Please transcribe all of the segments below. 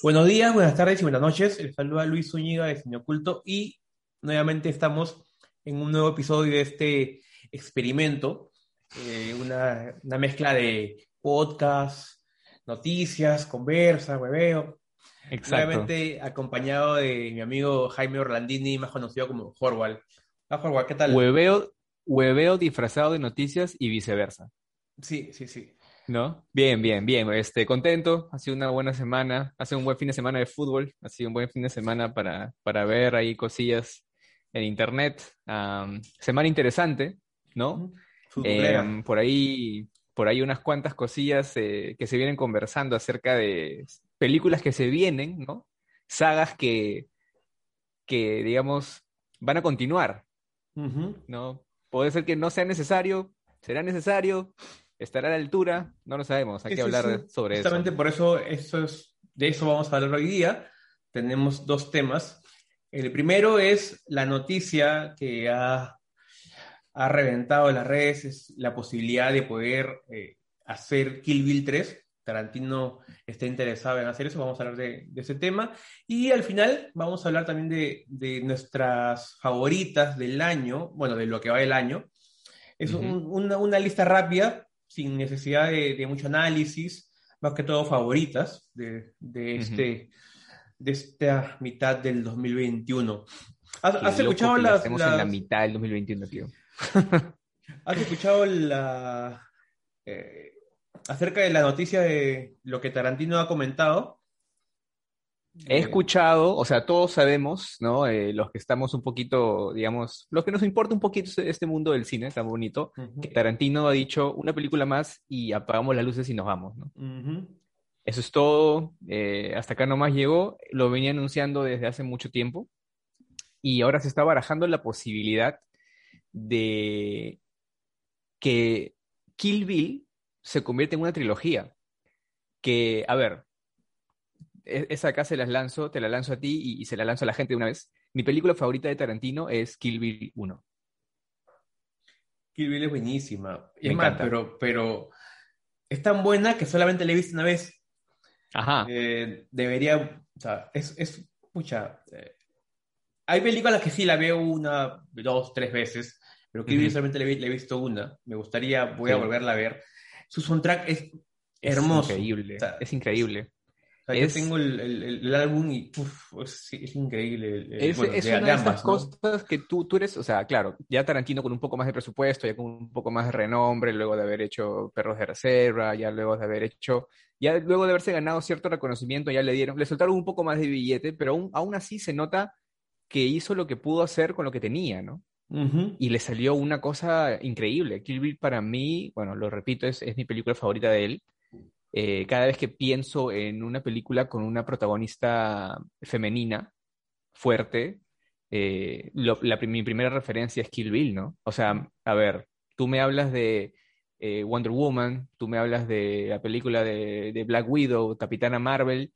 Buenos días, buenas tardes y buenas noches. Les saluda Luis Zúñiga de Cine Oculto y nuevamente estamos en un nuevo episodio de este experimento, eh, una, una mezcla de podcast, noticias, conversa, hueveo. Exacto. Nuevamente acompañado de mi amigo Jaime Orlandini, más conocido como Horwal. Ah, Horwal, ¿qué tal? Hueveo, hueveo disfrazado de noticias y viceversa, Sí, sí, sí. ¿No? Bien, bien, bien. Este, contento. Ha sido una buena semana. Ha sido un buen fin de semana de fútbol. Ha sido un buen fin de semana para, para ver ahí cosillas en internet. Am, semana interesante, ¿no? Em, por ahí, por ahí unas cuantas cosillas eh, que se vienen conversando acerca de películas que se vienen, ¿no? Sagas que, que, digamos, van a continuar. ¿no? Puede ser que no sea necesario, será necesario, estará a la altura, no lo sabemos, hay Sí, que hablar sí. sobre eso. Justamente por eso, eso es, de eso vamos a hablar hoy día. Tenemos dos temas. El primero es la noticia que ha, ha reventado en las redes, es la posibilidad de poder eh, hacer Kill Bill 3. Tarantino está interesado en hacer eso, vamos a hablar de, de ese tema. Y al final vamos a hablar también de, de nuestras favoritas del año, bueno, de lo que va del año. Es un- una, una lista rápida, sin necesidad de, de mucho análisis, más que todo favoritas de, de, este, de esta mitad del 2021. ¿Has, has escuchado las, hacemos en la las- mitad del 2021, tío. ¿Has escuchado la, eh, acerca de la noticia de lo que Tarantino ha comentado? He escuchado, o sea, todos sabemos, ¿no? Eh, los que estamos un poquito, digamos, los que nos importa un poquito este este mundo del cine tan bonito, ujú, que Tarantino ha dicho una película más y apagamos las luces y nos vamos, ¿no? ujú, Eso es todo, eh, hasta acá nomás llegó, lo venía anunciando desde hace mucho tiempo y ahora se está barajando la posibilidad de que Kill Bill se convierta en una trilogía. Que, a ver, esa acá se las lanzo, te la lanzo a ti y, y se la lanzo a la gente de una vez. Mi película favorita de Tarantino es Kill Bill 1. Kill Bill es buenísima. Y Me es más, encanta. pero, pero es tan buena que solamente la he visto una vez. Ajá, Eh, debería, o sea, es, es, pucha, eh, hay películas que sí la veo una, dos, tres veces, pero Kill Bill solamente la he, visto una. Me gustaría, voy a volverla a ver. Su soundtrack es es hermoso. increíble, O sea, es increíble. Yo tengo el, el- el- el álbum y uf, es, es increíble. Es, bueno, es de, una de ¿no? cosas que tú, tú eres, o sea, claro, ya Tarantino con un poco más de presupuesto, ya con un poco más de renombre, luego de haber hecho Perros de Reserva, ya luego de haber hecho, ya luego de haberse ganado cierto reconocimiento, ya le dieron, le soltaron un poco más de billete, pero aún, aún así se nota que hizo lo que pudo hacer con lo que tenía, ¿no? Ujú. Y le salió una cosa increíble. Kill Bill para mí, bueno, lo repito, es, es mi película favorita de él. Eh, cada vez que pienso en una película con una protagonista femenina fuerte, eh, lo- la, mi primera referencia es Kill Bill, ¿no? O sea, a ver, tú me hablas de eh, Wonder Woman, tú me hablas de la película de, de Black Widow, Capitana Marvel,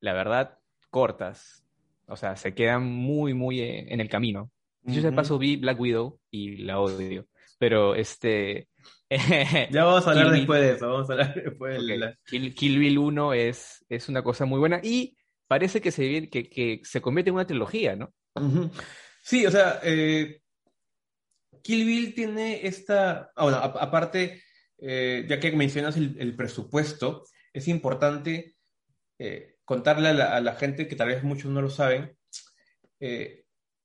la verdad, cortas. O sea, se quedan muy, muy en el camino. Yo de paso vi Black Widow y la odio. Pero este. Ya vamos a hablar Kill Bill. después de eso, vamos a hablar después de la- Kill, Kill Bill 1 es, es una cosa muy buena y parece que se, que, que se convierte en una trilogía, ¿no? Sí, o sea, eh, Kill Bill tiene esta, ah, bueno, a- aparte, eh, ya que mencionas el, el presupuesto, es importante eh, contarle a la, a la gente que tal vez muchos no lo saben,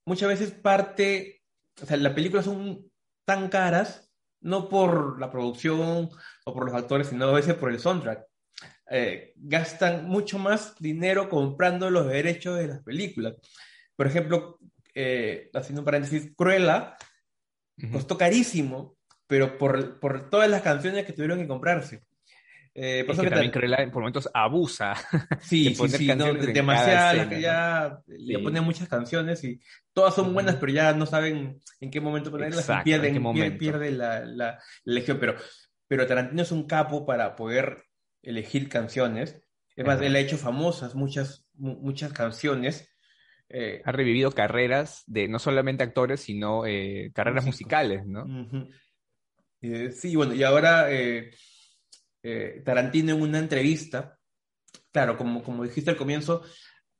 muchas veces parte, o sea, las películas son tan caras, no por la producción o por los actores, sino a veces por el soundtrack. Eh, gastan mucho más dinero comprando los derechos de las películas. Por ejemplo, eh, haciendo un paréntesis, Cruella costó carísimo, pero por, por todas las canciones que tuvieron que comprarse. Eh, por Es que también Cruella por momentos abusa sí, sí, sí, no, las que ya le Sí. ponen muchas canciones y todas son buenas, pero ya no saben en qué momento ponerlas Exacto, y en qué pierde la, la, la elección. Pero, pero Tarantino es un capo para poder elegir canciones. Es más, él ha hecho famosas muchas, mu- muchas canciones. Eh, Ha revivido carreras de no solamente actores, sino eh, carreras musicales, ¿no? Eh, sí, bueno, y ahora eh, Tarantino en una entrevista claro, como, como dijiste al comienzo,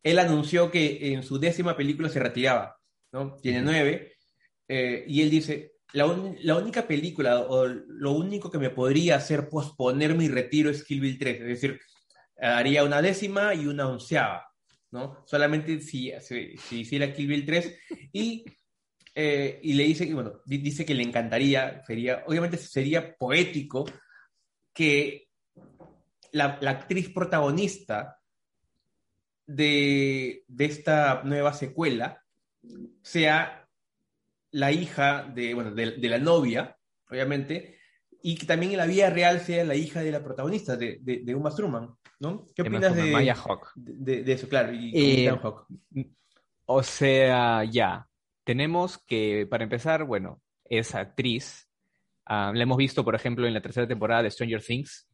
él anunció que en su décima película se retiraba, ¿no? Tiene nueve, eh, y él dice, la, única película o lo único que me podría hacer posponer mi retiro es Kill Bill 3, es decir, haría una décima y una onceava, ¿no? Solamente si, si, hiciera Kill Bill 3 y, eh, y le dice, bueno, dice que le encantaría, sería, obviamente sería poético que la, actriz protagonista de, de esta nueva secuela sea la hija de, bueno, de, la novia, obviamente, y que también en la vida real sea la hija de la protagonista, de, de, Uma Thurman, ¿no? ¿Qué opinas de, Maya Hawk. De, eso, claro? Y eh, O sea, ya, tenemos que, para empezar, bueno, esa actriz, ah, la hemos visto, por ejemplo, en la tercera temporada de Stranger Things,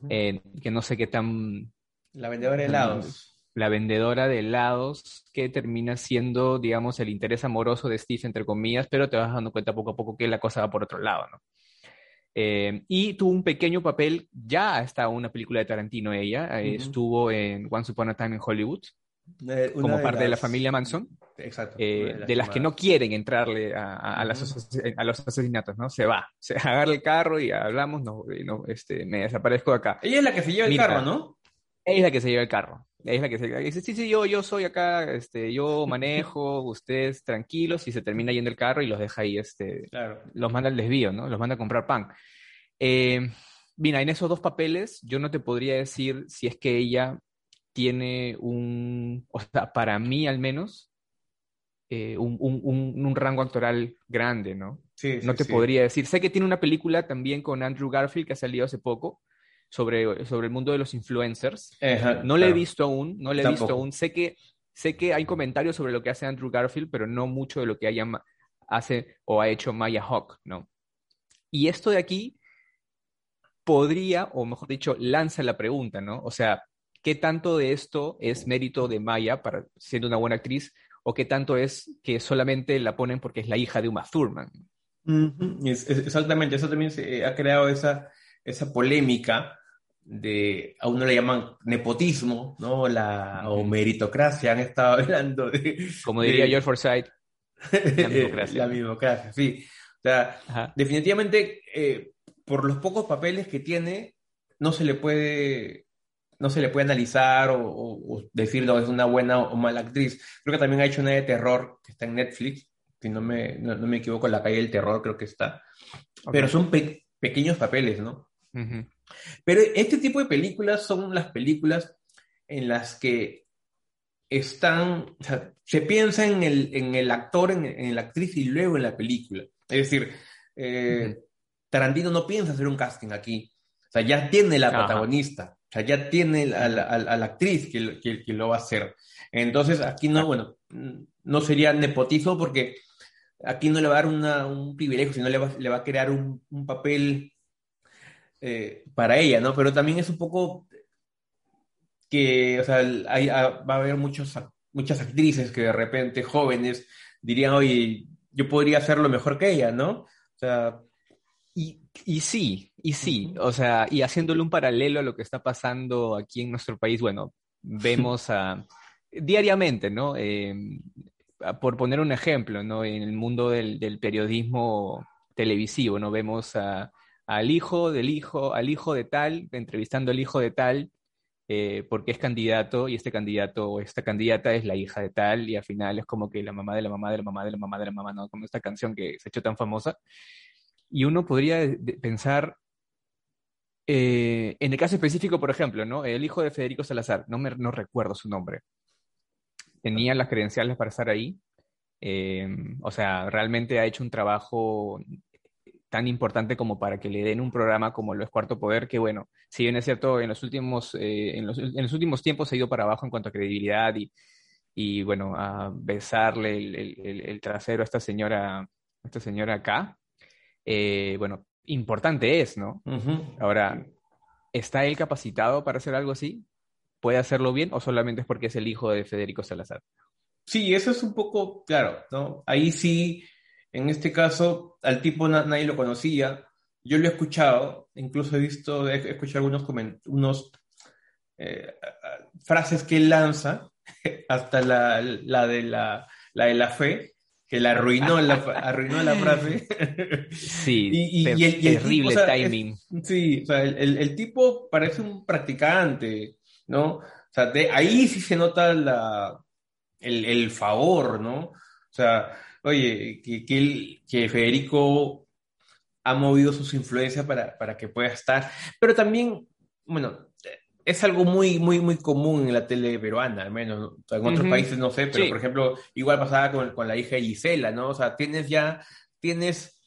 que no sé qué tan... La vendedora de helados. La vendedora de helados que termina siendo, digamos, el interés amoroso de Steve, entre comillas, pero te vas dando cuenta poco a poco que la cosa va por otro lado, ¿no? Eh, y tuvo un pequeño papel, ya está una película de Tarantino ella, eh, estuvo en Once Upon a Time in Hollywood, como parte de la familia Manson, Exacto, eh, de, las, que no quieren entrarle a, los, a, los, asesinatos, ¿no? Se va, se agarra el carro y hablamos, no, no este, me desaparezco de acá. Ella es la que se lleva el carro, ¿no? Ella es la que se lleva el carro. Es la que se dice, sí, sí, yo, yo soy acá, este, yo manejo, ustedes tranquilos, y se termina yendo el carro y los deja ahí, este, los manda al desvío, ¿no? Los manda a comprar pan. Eh, mira, en esos dos papeles, yo no te podría decir si es que ella tiene un, o sea, para mí al menos, eh, un, un, un, rango actoral grande, ¿no? Sí, no te podría decir. Sé que tiene una película también con Andrew Garfield que ha salido hace poco, sobre, sobre el mundo de los influencers. no le he visto aún, no le he visto aún. Sé que, sé que hay comentarios sobre lo que hace Andrew Garfield, pero no mucho de lo que haya, hace o ha hecho Maya Hawk, ¿no? Y esto de aquí podría, o mejor dicho, lanza la pregunta, ¿no? O sea, ¿qué tanto de esto es mérito de Maya para siendo una buena actriz? ¿O qué tanto es que solamente la ponen porque es la hija de Uma Thurman? exactamente, eso también se ha creado esa, esa polémica de, a uno le llaman nepotismo, ¿no? La, o meritocracia, han estado hablando de... Como diría George Forsyth, la democracia. la sí. O sea, definitivamente, eh, por los pocos papeles que tiene, no se le puede no se le puede analizar o, decir no es una buena o mala actriz. Creo que también ha hecho una de terror que está en Netflix, si no me, no, me equivoco, La calle del terror creo que está. Pero son pequeños papeles, ¿no? Pero este tipo de películas son las películas en las que están, se piensa en el, en el actor, en, la actriz y luego en la película. Es decir, eh, Tarantino no piensa hacer un casting aquí. O sea, ya tiene la protagonista, o sea, ya tiene a la, actriz que, que, lo va a hacer. Entonces, aquí no, bueno, no sería nepotismo porque aquí no le va a dar un privilegio, sino le va, le va a crear un, un papel eh, para ella, ¿no? Pero también es un poco que, o sea, ah, va a haber muchos, muchas actrices que de repente jóvenes dirían, oye, yo podría hacerlo mejor que ella, ¿no? O sea... Y, sí, y sí, o sea, y haciéndole un paralelo a lo que está pasando aquí en nuestro país, bueno, vemos a, diariamente, ¿no? Em, por poner un ejemplo, ¿no? En el mundo del, del periodismo televisivo, ¿no? Vemos a al hijo del hijo, al hijo de tal, entrevistando al hijo de tal, eh, porque es candidato y este candidato o esta candidata es la hija de tal y al final es como que la mamá de la mamá de la mamá de la mamá de la mamá, ¿no? Como esta canción que se ha hecho tan famosa. Y uno podría pensar, eh, en el caso específico, por ejemplo, ¿no? El hijo de Federico Salazar, no, me, no recuerdo su nombre, tenía las credenciales para estar ahí. Eh, o sea, realmente ha hecho un trabajo tan importante como para que le den un programa como lo es Cuarto Poder, que bueno, si bien es cierto, en los últimos, eh, en, los, en, los, últimos tiempos se ha ido para abajo en cuanto a credibilidad y, y bueno, a besarle el, el, trasero a esta señora, esta señora acá, eh, bueno, importante es, ¿no? Ahora, ¿está él capacitado para hacer algo así? ¿Puede hacerlo bien o solamente es porque es el hijo de Federico Salazar? Sí, eso es un poco, claro, ¿no? Ahí sí en este caso, al tipo nadie lo conocía. Yo lo he escuchado, incluso he visto, he escuchado algunos unos eh, frases que él lanza, hasta la, la, de la, la de la fe, que la arruinó la, arruinó la frase. Sí, y, el, terrible timing. sí, o sea, el, el, tipo parece un practicante, ¿no? O sea, de ahí sí se nota la, el, el favor, ¿no? O sea, oye, que, que, que Federico ha movido sus influencias para, para que pueda estar, pero también, bueno, es algo muy, muy, muy común en la tele peruana, al menos. En otros países no sé, pero por ejemplo, igual pasaba con, con, la hija de Gisela, ¿no? O sea, tienes ya, tienes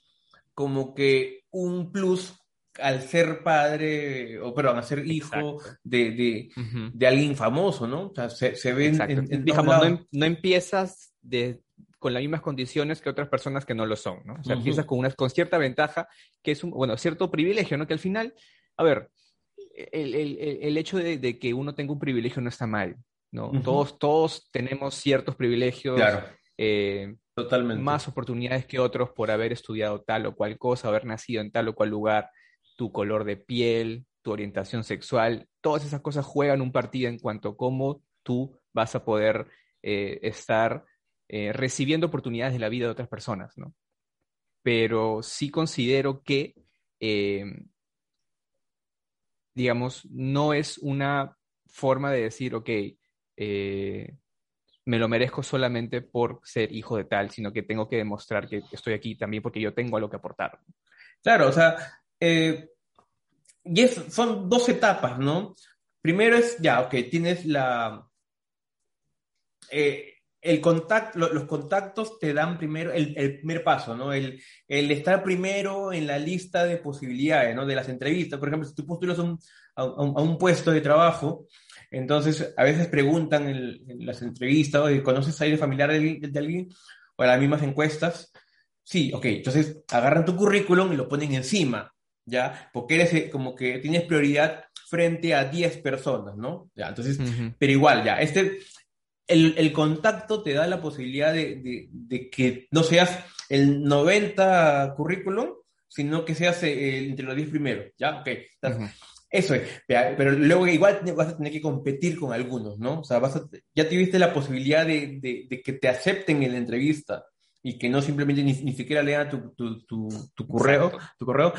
como que un plus al ser padre, o perdón, a ser hijo de, de, de, alguien famoso, ¿no? O sea, se, se ven en, Digamos, no, em, no, empiezas de, con las mismas condiciones que otras personas que no lo son, ¿no? O sea, empiezas con, una, con cierta ventaja, que es un, bueno, cierto privilegio, ¿no? Que al final, a ver, el, el, el hecho de, de, que uno tenga un privilegio no está mal, ¿no? todos, todos tenemos ciertos privilegios. Claro. Eh, Totalmente. Más oportunidades que otros por haber estudiado tal o cual cosa, haber nacido en tal o cual lugar, tu color de piel, tu orientación sexual, todas esas cosas juegan un partido en cuanto a cómo tú vas a poder eh, estar eh, recibiendo oportunidades de la vida de otras personas, ¿no? Pero sí considero que digamos, no es una forma de decir, ok, eh, me lo merezco solamente por ser hijo de tal, sino que tengo que demostrar que estoy aquí también porque yo tengo algo que aportar. Claro, o sea, eh, y son dos etapas, ¿no? Primero es, ya, ok, tienes la... Eh, el contacto, los contactos te dan primero el, primer paso, ¿no? El, el, estar primero en la lista de posibilidades, ¿no? De las entrevistas. Por ejemplo, si tú postulas a, un, puesto de trabajo, entonces a veces preguntan en, las entrevistas, oye, ¿conoces a alguien familiar de, de, alguien? O a las mismas encuestas. Sí, ok, entonces agarran tu currículum y lo ponen encima, ¿ya? Porque eres eh, como que tienes prioridad frente a 10 personas, ¿no? Ya, entonces, pero igual, ya, este, el, contacto te da la posibilidad de, que no seas el 90 currículum, sino que seas eh, entre los 10 primeros, ¿ya? Ok, eso es, pero luego igual vas a tener que competir con algunos, ¿no? O sea, vas ya tuviste la posibilidad de, que te acepten en la entrevista y que no simplemente ni, siquiera lean tu, tu, correo, tu correo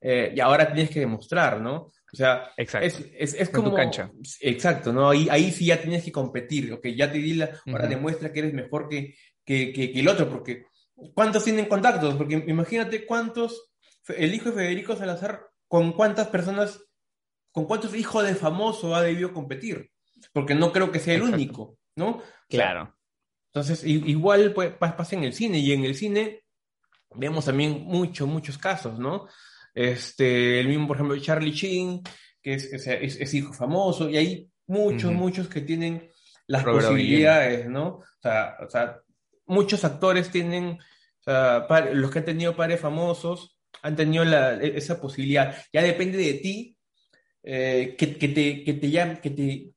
eh, y ahora tienes que demostrar, ¿no? O sea, es, es, es como... cancha. Exacto, ¿no? Ahí, ahí sí ya tienes que competir, ok, ya te di la... Ahora demuestra que eres mejor que, que, que, el otro, porque ¿cuántos tienen contactos? Porque imagínate cuántos... El hijo de Federico Salazar, ¿con cuántas personas, con cuántos hijos de famoso ha debido competir? Porque no creo que sea el único, ¿no? claro. Entonces, igual pues, pasa en el cine, y en el cine vemos también muchos, muchos casos, ¿no? Este, el mismo, por ejemplo, Charlie Sheen, que es, es, hijo famoso, y hay muchos, muchos que tienen las posibilidades, ¿no? O sea, o sea, muchos actores tienen, o sea, los que han tenido padres famosos han tenido la, e, esa posibilidad. Ya depende de ti eh, que, que, te, que, te, que, te,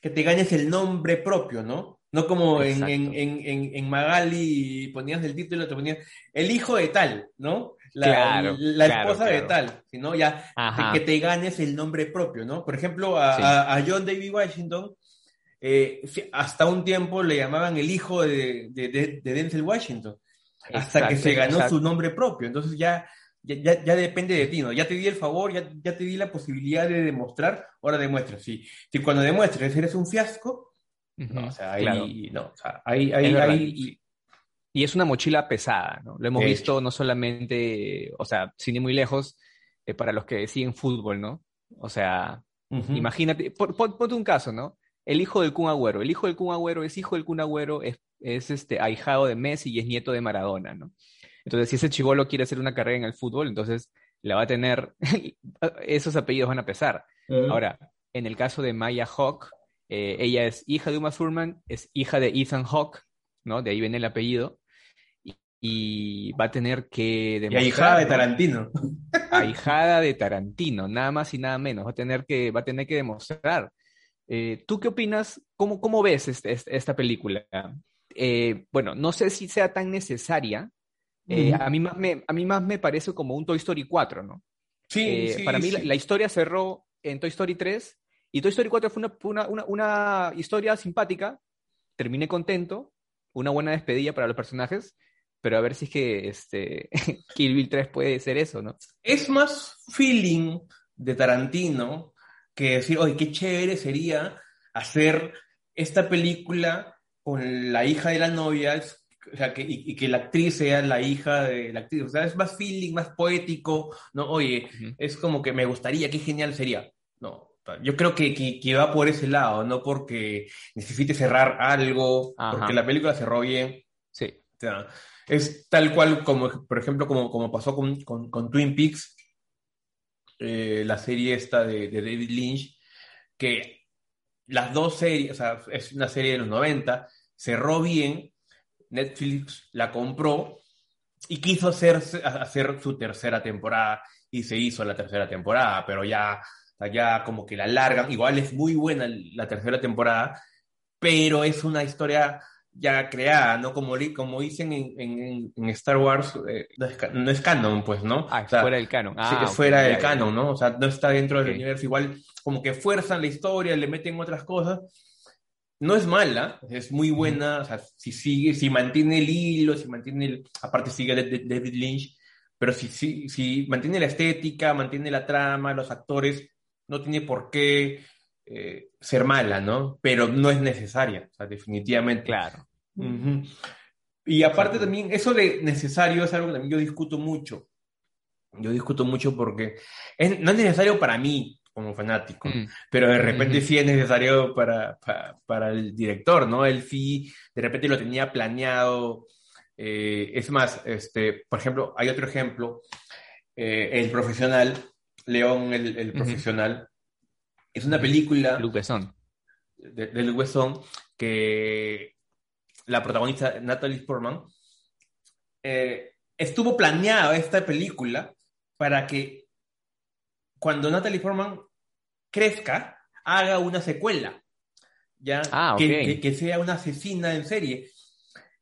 que te ganes el nombre propio, ¿no? No como en, en, en, en, Magali ponías el título, te ponías el hijo de tal, ¿no? La, la esposa de tal, sino ya que te ganes el nombre propio, ¿no? Por ejemplo, a, a, John David Washington, eh, hasta un tiempo le llamaban el hijo de, de, de Denzel Washington, hasta que se ganó su nombre propio. Entonces ya, ya, ya, depende de ti, ¿no? Ya te di el favor, ya, ya te di la posibilidad de demostrar, ahora demuestra. Si, si cuando demuestres eres un fiasco, no, o sea, ahí, no, o sea, ahí, ahí, y es una mochila pesada, ¿no? Lo hemos visto no solamente, o sea, sin ir muy lejos, eh, para los que siguen fútbol, ¿no? O sea, imagínate, ponte un caso, ¿no? El hijo del Kun Agüero. El hijo del Kun Agüero es hijo del Kun Agüero, es, es este, ahijado de Messi y es nieto de Maradona, ¿no? Entonces, si ese chivolo quiere hacer una carrera en el fútbol, entonces la va a tener, esos apellidos van a pesar. Ahora, en el caso de Maya Hawk, eh, ella es hija de Uma Thurman, es hija de Ethan Hawke, ¿no? De ahí viene el apellido y va a tener que demostrar. Y ahijada de Tarantino. Ahijada de Tarantino, nada más y nada menos. Va a tener que, va a tener que demostrar. Eh, ¿Tú qué opinas? ¿Cómo, cómo ves este, este, esta película? Eh, bueno, no sé si sea tan necesaria. Eh, a, mí más me, a mí más me parece como un Toy Story 4, ¿no? Sí, Para mí La, historia cerró en Toy Story 3 Y Toy Story 4 fue una, fue una, una, una historia simpática, terminé contento, una buena despedida para los personajes, pero a ver si es que este, Kill Bill 3 puede ser eso, ¿no? Es más feeling de Tarantino que decir, oye, qué chévere sería hacer esta película con la hija de la novia, o sea, que, y, y que la actriz sea la hija de la actriz. O sea, es más feeling, más poético, ¿no? Oye, es como que me gustaría, qué genial sería. No, yo creo que, que, que va por ese lado, no porque necesite cerrar algo, Ajá. porque la película cerró bien. Sí. O sea, es tal cual como, por ejemplo, como, como pasó con, con, con Twin Peaks, eh, la serie esta de, de David Lynch, que las dos series, o sea, es una serie de los 90, cerró bien, Netflix la compró y quiso hacer, hacer su tercera temporada y se hizo la tercera temporada, pero ya, ya como que la largan, igual es muy buena la tercera temporada, pero es una historia ya creada, ¿no? Como, como dicen en, en- en Star Wars, eh, no, es, no es canon, pues, ¿no? Ah, O sea, fuera del canon. sí, Ah, es ok, fuera ya, del canon, ¿no? O sea, no está dentro del Ok. universo, igual como que fuerzan la historia, le meten otras cosas. No es mala, es muy buena, o sea, si sigue, si mantiene el hilo, si mantiene el, aparte sigue David Lynch, pero si, si, si mantiene la estética, mantiene la trama, los actores, no tiene por qué eh, ser mala, ¿no? Pero no es necesaria, o sea, definitivamente. Claro. Y aparte también, eso de necesario es algo que también yo discuto mucho. Yo discuto mucho porque es- no es necesario para mí como fanático, Mm, pero de repente sí es necesario para, para, para el director, ¿no? Él sí, de repente lo tenía planeado. eh, es más, este, por ejemplo, hay otro ejemplo, eh, El Profesional, León el, el Ujú. Profesional, es una película Luc Besson. de, del Wesson que la protagonista Natalie Portman eh, estuvo planeada esta película para que cuando Natalie Portman crezca haga una secuela ya Ah, que, ok. que- que sea una asesina en serie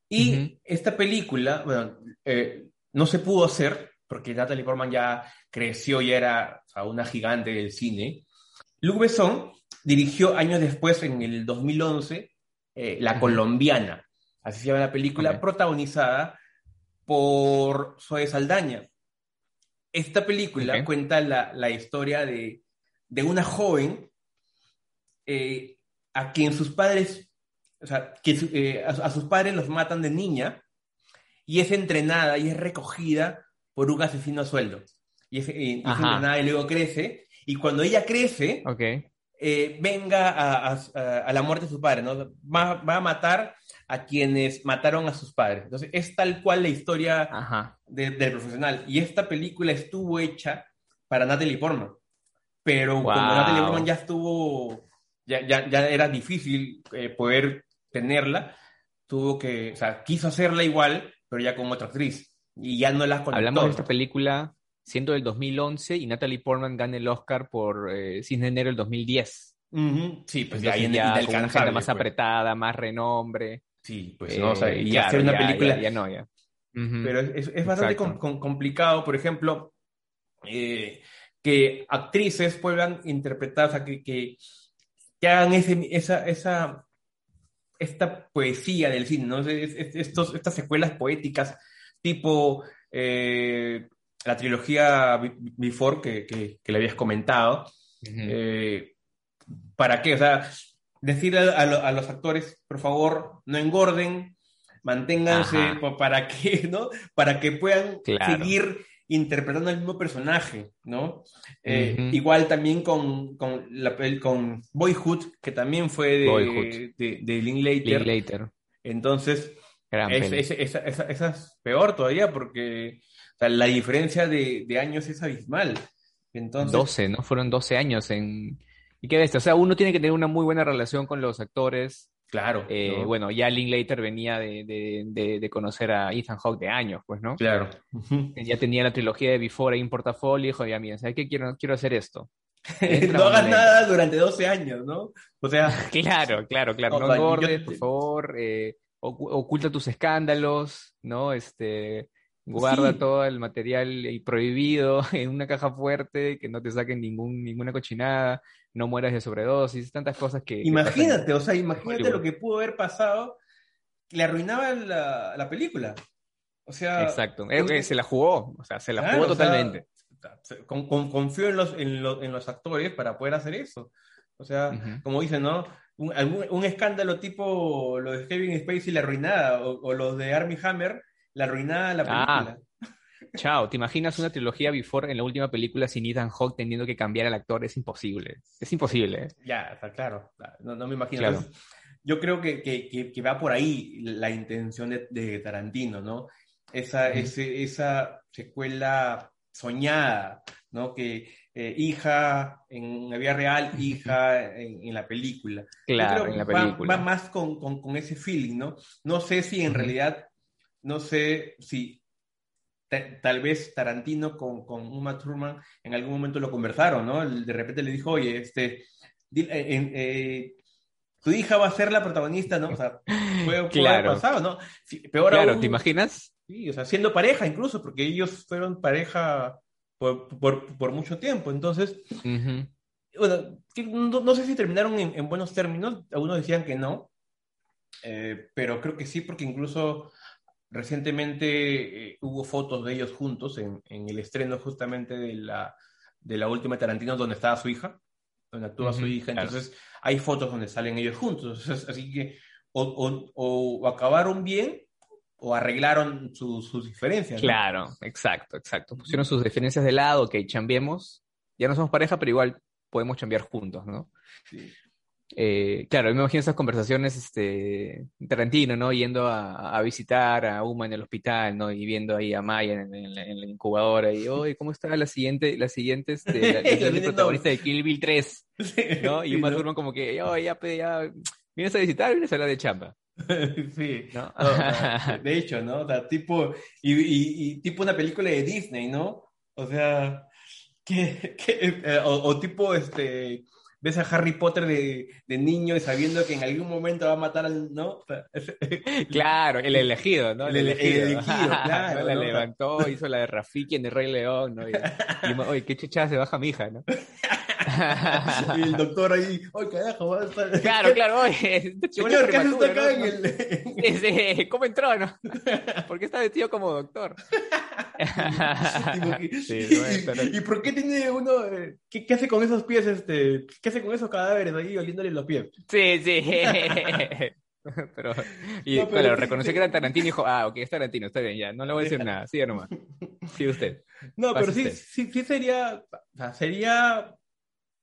y Ujú. esta película bueno eh, no se pudo hacer porque Natalie Portman ya creció y era o sea, una gigante del cine Luc Besson dirigió años después, en el 2011, eh, La. Colombiana. Así se llama la película, protagonizada por Zoe Saldaña. Esta película cuenta la, la historia de, de una joven eh, a quien sus padres, o sea, que eh, a, a sus padres los matan de niña y es entrenada y es recogida por un asesino a sueldo. Y es, y y luego crece. Y cuando ella crece, Ok. eh, venga a, a- a la muerte de su padre, ¿no? Va, va a matar a quienes mataron a sus padres. Entonces, es tal cual la historia Ajá. de- del profesional. Y esta película estuvo hecha para Natalie Portman. Pero Wow. Natalie Portman ya estuvo, ya, ya, ya era difícil eh, poder tenerla, tuvo que, o sea, quiso hacerla igual, pero ya con otra actriz. Y ya no la conectó. Hablamos de esta película siendo del 2011 y Natalie Portman gana el Oscar por eh, Cisne Negro del 2010. Ujú, Sí, pues ya, Entonces ya con una inalcanzable, más pues. apretada, más renombre. Sí, pues eh, no, o sea, y claro, hacer una ya- película Ya, ya no, ya. Pero es, es- bastante Exacto. com- com- complicado, por ejemplo, eh, que actrices puedan interpretar, o sea, que, que, que hagan ese, esa, esa, esta poesía del cine, ¿no? Es- es- estos, estas secuelas poéticas, tipo eh, la trilogía Be- Before que, que, que le habías comentado. Eh, ¿para qué? O sea, decirle a, a lo- a los actores, por favor, no engorden, manténganse Ajá. para que, ¿no? Para que puedan Claro. seguir interpretando el mismo personaje, ¿no? Eh. Igual también con, con, la, con Boyhood, que también fue de, de, de Linklater. Linklater. Entonces, es- es- esa, esa- esa es peor todavía porque o sea, la diferencia de, de años es abismal. Entonces, 12, ¿no? Fueron 12 años en... ¿Y qué ves? O sea, uno tiene que tener una muy buena relación con los actores. claro, Eh, ¿no? Bueno, ya Linklater venía de, de, de- de conocer a Ethan Hawke de años, pues, ¿no? Claro. Ya tenía la trilogía de Before ahí en portafolio y dijo, ya, ¿sabes qué? Quiero, quiero hacer esto. No hagas nada durante 12 años, ¿no? O sea, Claro, claro, claro. No sea, yo- engordes, por favor. eh, ocu- oculta tus escándalos, ¿no? Este, guarda Sí. todo el material eh, prohibido en una caja fuerte, que no te saquen ningún, ninguna cochinada. no mueras de sobredosis, tantas cosas que... Imagínate, o sea, imagínate lo que pudo haber pasado, le arruinaba la, la película. O sea... Exacto, se la jugó, o sea, se la jugó totalmente. confío en los, en, los, en los actores para poder hacer eso. O sea, como dicen, ¿no? Un, un, escándalo tipo lo de Kevin Spacey la arruinada, o, o los de Army Hammer la arruinada la ah, película. chao, ¿te imaginas una trilogía Before en la última película sin Ethan Hawke teniendo que cambiar al actor? Es imposible. Es imposible. ¿eh? Ya, está claro. No, no me imagino. yo creo que, que, que, va por ahí la intención de, de Tarantino, ¿no? Esa, ese, esa secuela soñada, ¿no? Que eh, hija en la vida real, hija en, la película. Claro, en la película. Va, más con, con, ese feeling, ¿no? No sé si en realidad, no sé si tal vez Tarantino con, con Uma Thurman en algún momento lo conversaron, ¿no? De repente le dijo, oye, este, eh, eh, tu hija va a ser la protagonista, ¿no? O sea, fue, claro. pasado, ¿no? peor claro, ¿te imaginas? Sí, o sea, siendo pareja incluso, porque ellos fueron pareja por, mucho tiempo. Entonces, bueno, no, sé si terminaron en, buenos términos, algunos decían que no, eh, pero creo que sí, porque incluso recientemente eh, hubo fotos de ellos juntos en, el estreno justamente de la, de la última Tarantino donde estaba su hija, donde actúa su hija, entonces hay fotos donde salen ellos juntos, así que o acabaron bien o arreglaron sus diferencias. Claro, exacto, exacto. Pusieron sus diferencias de lado, que chambiemos. Ya no somos pareja, pero igual podemos chambear juntos, ¿no? Sí. Eh, claro, me imagino esas conversaciones, este, Tarantino, ¿no? Yendo a, visitar a Uma en el hospital, ¿no? Y viendo ahí a Maya en, la, incubadora y, oye, ¿cómo está la siguiente, la siguiente, este, la, siguiente protagonista de Kill Bill 3? ¿No? Y Uma sí, como que, oh, ya, ya, vienes a visitar, vienes a hablar de chamba. sí, de hecho, ¿no? tipo, y, tipo una película de Disney, ¿no? O sea, que, eh, o, tipo, este, ves a Harry Potter de, niño y sabiendo que en algún momento va a matar al, ¿no? claro, el elegido, ¿no? El, elegido, claro. La levantó, hizo la de Rafiki en el Rey León, ¿no? Y, oye, qué chuchada se baja mi hija, ¿no? Y el doctor ahí, ¡ay, carajo! Va a estar... Claro, claro, oye. Señor, ¿qué hace usted acá en el...? ¿Cómo entró, no? ¿Por qué está vestido como doctor? ¿Y por qué tiene uno... Eh, ¿qué, hace con esos pies, este... ¿Qué hace con esos cadáveres ahí oliéndole los pies? Sí, sí. pero, y claro, reconoció que era Tarantino y dijo, ah, ok, es Tarantino, está bien, ya, no le voy a decir nada, siga nomás. Sí, usted. No, pero sí, sí, sí sería, o sea, sería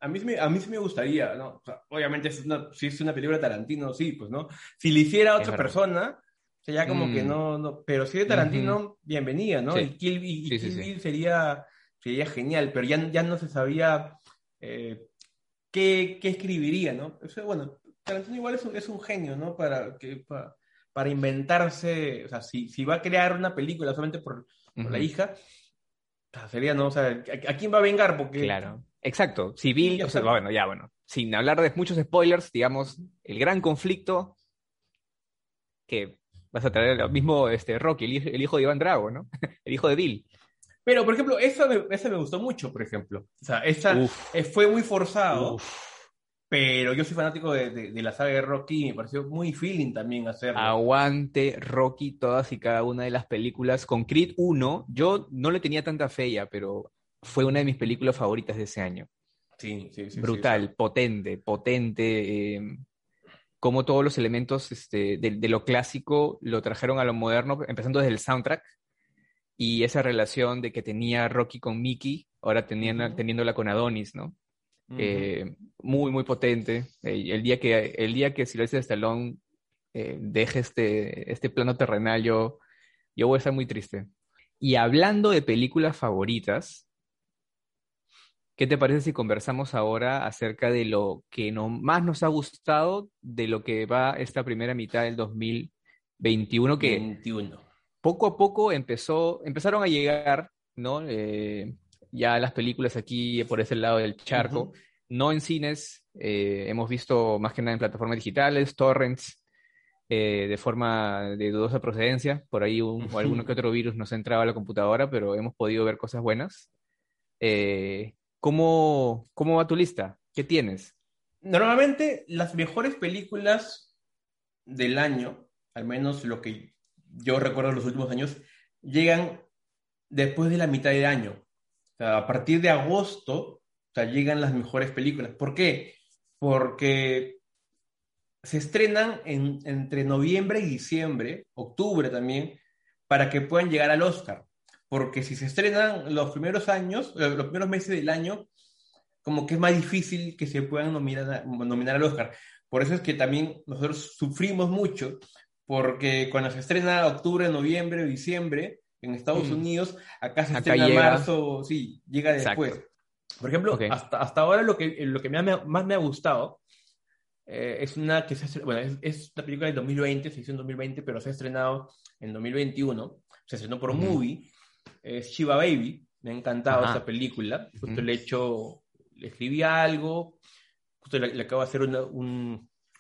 a mí, a mí sí me gustaría, ¿no? obviamente, es una, si es una película de Tarantino, sí, pues, ¿no? Si le hiciera a otra persona, sería como que mm. no, no, pero si de Tarantino, bienvenida, ¿no? Y Kill, Bill sería, sería genial, pero ya, ya no se sabía eh, qué, qué, escribiría, ¿no? bueno, Tarantino igual es un, es un genio, ¿no? Para, que, para, inventarse, o sea, si, si va a crear una película solamente por, la hija, sería, ¿no? O sea, ¿a, quién va a vengar? Porque... Claro Exacto, civil, o sea, bueno, ya bueno, sin hablar de muchos spoilers, digamos, el gran conflicto que vas a traer el mismo este, Rocky, el, hijo de Iván Drago, ¿no? el hijo de Bill. Pero, por ejemplo, eso me, me gustó mucho, por ejemplo. O sea, esa fue muy forzado, pero yo soy fanático de, la saga de Rocky y me pareció muy feeling también hacerlo. Aguante Rocky todas y cada una de las películas. Con Creed 1, yo no le tenía tanta fe ya, pero fue una de mis películas favoritas de ese año. Sí, sí, sí. Brutal, potente, potente. Eh, como todos los elementos este, de, lo clásico lo trajeron a lo moderno, empezando desde el soundtrack y esa relación de que tenía Rocky con Mickey, ahora teniéndola con Adonis, ¿no? Eh, muy, muy potente. Eh, el, día que, el día que Sylvester Stallone deje este, este plano terrenal, yo, yo voy a estar muy triste. Y hablando de películas favoritas, ¿Qué te parece si conversamos ahora acerca de lo que más nos ha gustado de lo que va esta primera mitad del 2021? Que 21. poco a poco empezó, empezaron a llegar, ¿no? Eh, ya las películas aquí por ese lado del charco, no en cines, eh, hemos visto más que nada en plataformas digitales, torrents, eh, de forma de dudosa procedencia, por ahí un, o alguno que otro virus nos ha entrado a la computadora, pero hemos podido ver cosas buenas. Eh, ¿Cómo, ¿Cómo va tu lista? ¿Qué tienes? Normalmente las mejores películas del año, al menos lo que yo recuerdo en los últimos años, llegan después de la mitad del año. A partir de agosto, o llegan las mejores películas. ¿Por qué? Porque se estrenan en, entre noviembre y diciembre, octubre también, para que puedan llegar al Oscar. Porque si se estrenan los primeros años, eh, los primeros meses del año, como que es más difícil que se puedan nominar, nominar al Oscar. Por eso es que también nosotros sufrimos mucho, porque cuando se estrena octubre, noviembre, diciembre, en Estados mm. Unidos, acá se estrena en marzo, sí, llega después. Por ejemplo, hasta, hasta ahora lo que, lo que más me ha gustado eh, es una que se bueno, es, una película de 2020, se hizo en 2020, pero se ha estrenado en 2021. Se estrenó por Movie. Es Shiva Baby. Me ha encantado esta película. Justo le he hecho, le escribí algo. Justo le, acabo de hacer un,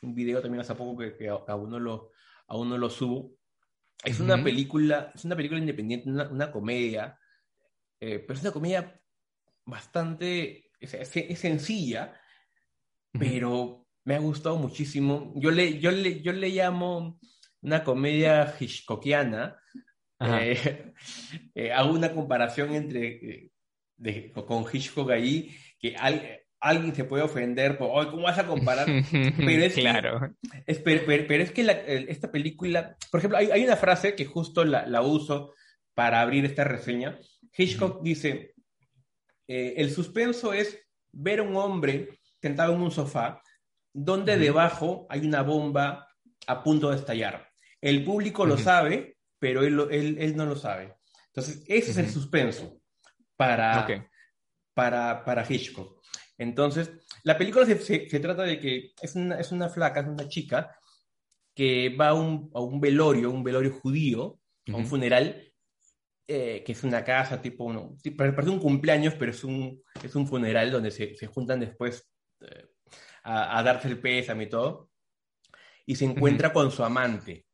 un, video también hace poco que, que aún, no lo, aún no lo subo. Es una película, es una película independiente, una, comedia, eh, pero es una comedia bastante, es, sencilla, pero me ha gustado muchísimo. Yo le, yo le, yo le llamo una comedia hitchcockiana. Eh, eh, hago una comparación entre con Hitchcock ahí, que alguien se puede ofender por, ¿cómo vas a comparar? Pero es claro. Que, pero, es que esta película, por ejemplo, hay, una frase que justo la, uso para abrir esta reseña. Hitchcock dice, eh, el suspenso es ver a un hombre sentado en un sofá donde debajo hay una bomba a punto de estallar. El público lo sabe, pero él, él, no lo sabe. Entonces, ese es el suspenso para, para, para Hitchcock. Entonces, la película se, se, trata de que es una, es una, flaca, es una chica que va a un, a un velorio, un velorio judío, a un funeral, eh, que es una casa tipo, uno, parece un cumpleaños, pero es un, es un funeral donde se, se juntan después eh, a, darse el pésame y todo, y se encuentra con su amante.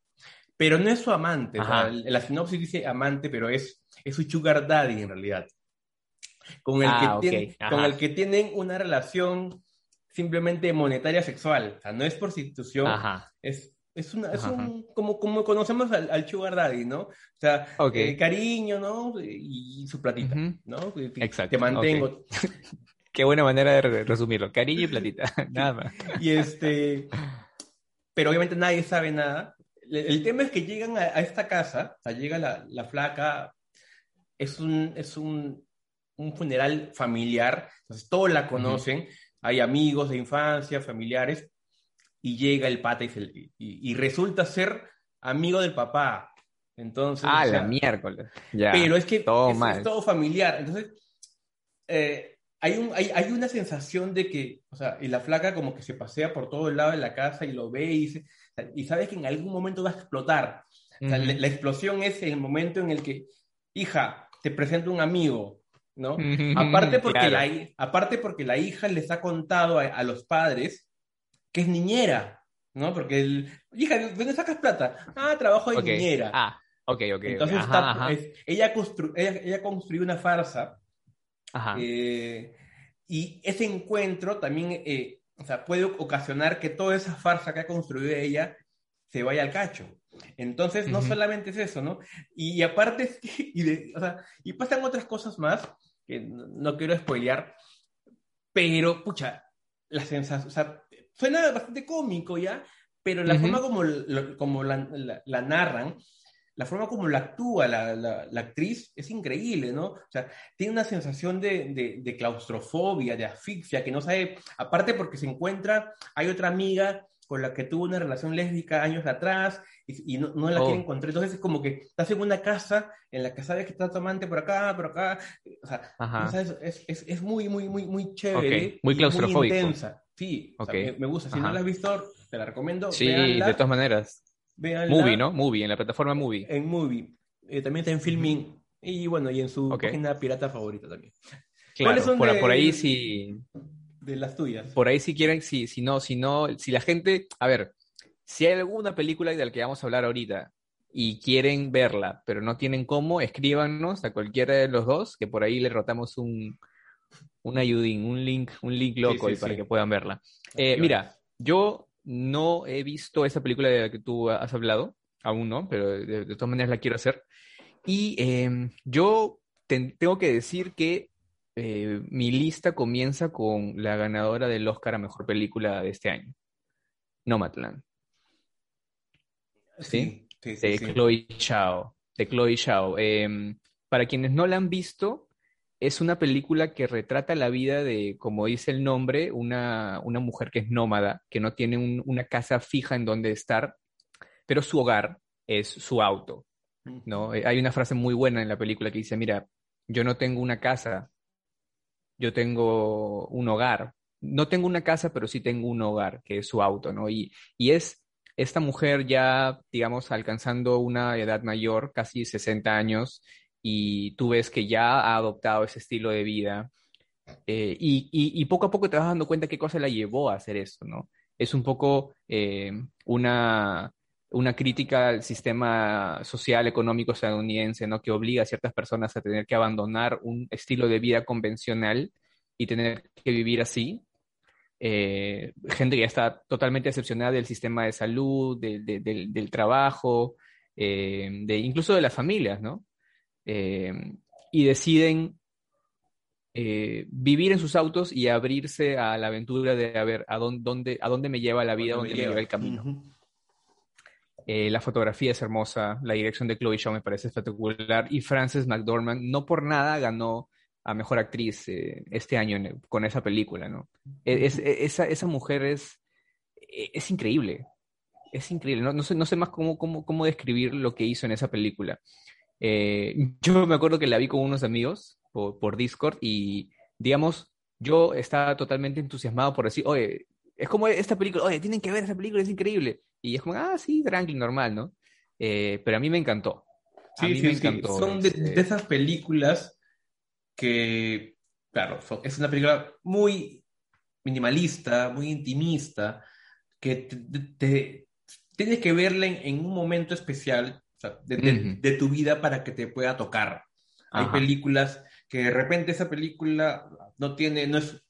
Pero no es su amante, la sinopsis dice amante, pero es, es su sugar daddy en realidad. Con el, ah, que con el que tienen una relación simplemente monetaria sexual. O sea, no es prostitución, es, es, una, es un, como, como conocemos al, sugar daddy, ¿no? O sea, eh, cariño, ¿no? Y, su platita, ¿no? Exacto. Te mantengo. Qué buena manera de resumirlo. Cariño y platita, nada más. Y este, pero obviamente nadie sabe nada. El tema es que llegan a, esta casa, o sea, llega la, la, flaca, es un, es un, un, funeral familiar, entonces todos la conocen, hay amigos de infancia, familiares, y llega el pata y, y, resulta ser amigo del papá. Entonces, ah, la miércoles. Ya. Pero es que todo es, todo familiar. Entonces, eh, hay, un, hay, hay, una sensación de que, o sea, y la flaca como que se pasea por todo el lado de la casa y lo ve y, y sabes que en algún momento va a explotar. la, explosión es el momento en el que, hija, te presento un amigo, ¿no? aparte, porque la, aparte porque la hija les ha contado a, los padres que es niñera, ¿no? Porque, el, hija, ¿de dónde sacas plata? Ah, trabajo de niñera. Ah, ok, ok. Entonces, ella, constru, ella, ella construyó una farsa eh, y ese encuentro también eh, o sea, puede ocasionar que toda esa farsa que ha construido ella se vaya al cacho. Entonces, no solamente es eso, ¿no? Y, aparte, y, o sea, y pasan otras cosas más que no, quiero spoilear, pero, pucha, la sensación, o sea, suena bastante cómico ya, pero la forma como, como la, la narran, la forma como la actúa la, la, actriz es increíble, ¿no? O sea, tiene una sensación de, de, claustrofobia, de asfixia, que no sabe, aparte porque se encuentra, hay otra amiga con la que tuvo una relación lésbica años atrás y, no, no, la quiere oh. encontrar. Entonces es como que estás en una casa en la que sabes que está tu amante por acá, por acá. O sea, es, es, es, muy, muy, muy, muy chévere. Muy claustrofóbico. Muy intensa. Sí, me, gusta. Si no la has visto, te la recomiendo. Sí, de todas maneras. Movie, ¿no? Movie, en la plataforma Movie. En Movie. Eh, también está en Filming. Y bueno, y en su página pirata favorita también. Claro, por, por, ahí sí. De las tuyas. Por ahí si quieren, si, si no, si no, si la gente, a ver, si hay alguna película de la que vamos a hablar ahorita y quieren verla, pero no tienen cómo, escríbanos a cualquiera de los dos, que por ahí le rotamos un, un ayudín, un link, un link loco para que puedan verla. Eh, mira, yo no he visto esa película de la que tú has hablado, aún no, pero de, todas maneras la quiero hacer. Y em, yo tengo que decir que eh, mi lista comienza con la ganadora del Oscar a Mejor Película de este año, Nomadland. ¿Sí? sí, sí de Chloe Chao. De Chloe Chao. Em, para quienes no la han visto, es una película que retrata la vida de, como dice el nombre, una, mujer que es nómada, que no tiene una casa fija en donde estar, pero su hogar es su auto. ¿no? Eh, hay una frase muy buena en la película que dice, mira, yo no tengo una casa, yo tengo un hogar. No tengo una casa, pero sí tengo un hogar, que es su auto, ¿no? Y, y es esta mujer ya, digamos, alcanzando una edad mayor, casi 60 años, y tú ves que ya ha adoptado ese estilo de vida eh, y, poco a poco te vas dando cuenta qué cosa la llevó a hacer eso, ¿no? Es un poco eh, una, una crítica al sistema social, económico estadounidense, ¿no? Que obliga a ciertas personas a tener que abandonar un estilo de vida convencional y tener que vivir así. Eh, gente que ya está totalmente decepcionada del sistema de salud, del, trabajo, de, incluso de las familias, ¿no? Eh, y deciden eh, vivir en sus autos y abrirse a la aventura de a ver a dónde, a dónde me lleva la vida, dónde me lleva el camino. Eh, la fotografía es hermosa, la dirección de Chloe Shaw me parece espectacular y Frances McDormand no por nada ganó a mejor actriz este año con esa película, ¿no? E, es, e, esa, esa, mujer es, e, es increíble, es increíble, no, no, sé, no sé más cómo, cómo, cómo describir lo que hizo en esa película. Eh, yo me acuerdo que la vi con unos amigos por, Discord y, digamos, yo estaba totalmente entusiasmado por decir, oye, es como esta película, oye, tienen que ver esa película, es increíble. Y es como, ah, sí, tranqui, normal, ¿no? Eh, pero a mí me encantó. A mí me encantó. Son de, esas películas que, claro, es una película muy minimalista, muy intimista, que te, tienes que verla en, un momento especial de, tu vida para que te pueda tocar. Hay películas que de repente esa película no tiene, no es,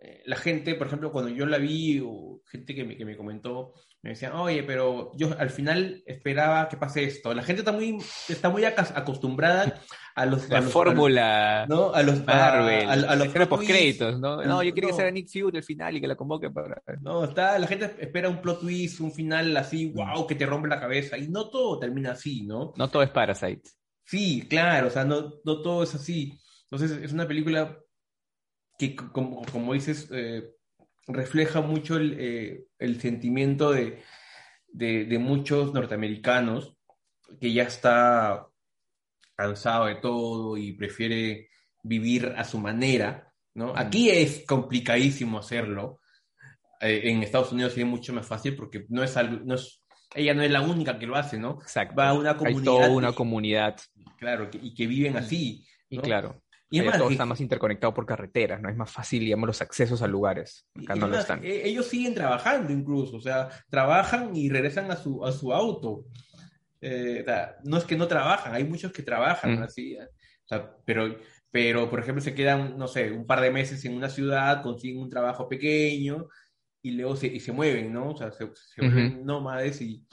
eh, la gente, por ejemplo, cuando yo la vi, o gente que me, que me comentó, me decían, oye, pero yo al final esperaba que pase esto. La gente está muy, está muy acostumbrada a los... La fórmula... ¿no? A los... Marvel, a, a, los créditos, ¿no? No, yo quería que sea Nick Fury al final y que la convoque para... No, está, la gente espera un plot twist, un final así, wow, que te rompe la cabeza. Y no todo termina así, ¿no? No todo es Parasite. Sí, claro, o sea, no, no todo es así. Entonces, es una película que, como, como dices, eh, refleja mucho el, eh, el sentimiento de, de, muchos norteamericanos que ya está cansado de todo y prefiere vivir a su manera, ¿no? Aquí es complicadísimo hacerlo. Eh, en Estados Unidos es mucho más fácil porque no es, no es, ella no es la única que lo hace, ¿no? Exacto. Va a una comunidad. Hay toda una comunidad. Claro, y que viven así. Y claro. Y todo está más interconectado por carreteras, ¿no? Es más fácil, digamos, los accesos a lugares. Acá no lo están. E, ellos siguen trabajando incluso, o sea, trabajan y regresan a su, a su auto. Eh, no es que no trabajan, hay muchos que trabajan mm. así, o sea, pero, pero, por ejemplo, se quedan, no sé, un par de meses en una ciudad, consiguen un trabajo pequeño y luego se, y se mueven, ¿no? O sea, se, vuelven nómades y,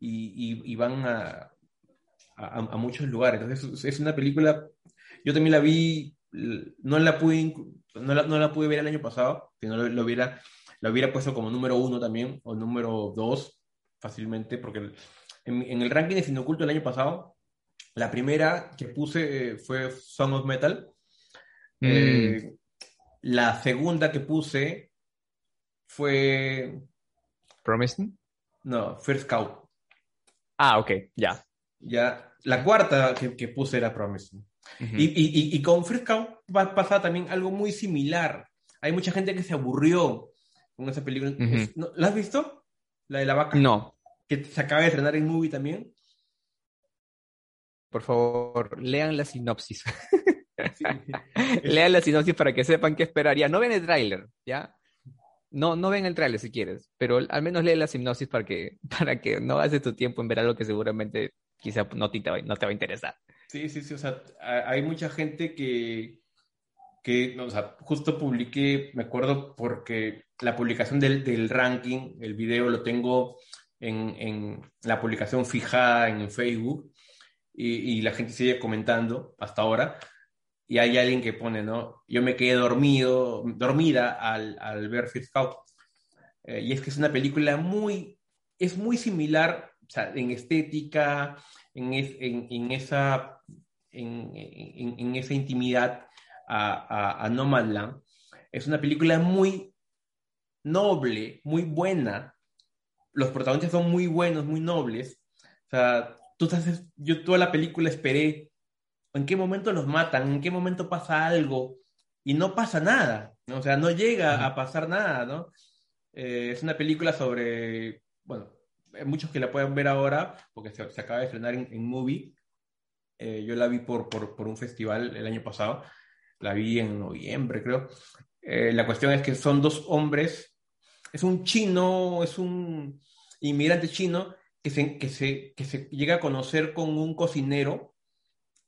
y, y, van a, a, a, muchos lugares. Entonces, es una película yo también la vi, no la pude, no la, no la pude ver el año pasado, si no lo, hubiera, la hubiera puesto como número uno también, o número dos, fácilmente, porque en, el ranking de Cine Oculto el año pasado, la primera que puse eh, fue Song of Metal. Mm. Eh, la segunda que puse fue. ¿Promising? No, First Cow. Ah, ok, ya. Ya. La cuarta que, que puse era Promising y, y, con Fresca pasa también algo muy similar. Hay mucha gente que se aburrió con esa película. ¿La has visto? La de la vaca. No. Que se acaba de estrenar en movie también. Por favor, lean la sinopsis. lean la sinopsis para que sepan qué esperaría. No ven el tráiler, ¿ya? No, no ven el tráiler si quieres, pero al menos lee la sinopsis para que, para que no haces tu tiempo en ver algo que seguramente quizá no te, no te va a interesar. Sí, sí, sí, o sea, hay mucha gente que, que, o sea, justo publiqué, me acuerdo porque la publicación del, del ranking, el video lo tengo en, en, la publicación fijada en Facebook y, y, la gente sigue comentando hasta ahora. Y hay alguien que pone, ¿no? Yo me quedé dormido, dormida al, al ver Fifth eh, y es que es una película muy, es muy similar o sea, en estética, en, es, en, en esa, en, en, esa intimidad a, a, a Nomadland. Es una película muy noble, muy buena. Los protagonistas son muy buenos, muy nobles. O sea, tú estás, yo toda la película esperé en qué momento los matan, en qué momento pasa algo, y no pasa nada, ¿no? o sea, no llega a pasar nada, ¿no? Eh, es una película sobre, bueno, muchos que la pueden ver ahora, porque se, se acaba de estrenar en, en Movie, eh, yo la vi por, por, por, un festival el año pasado, la vi en noviembre, creo. Eh, la cuestión es que son dos hombres, es un chino, es un inmigrante chino que se, que se, que se llega a conocer con un cocinero.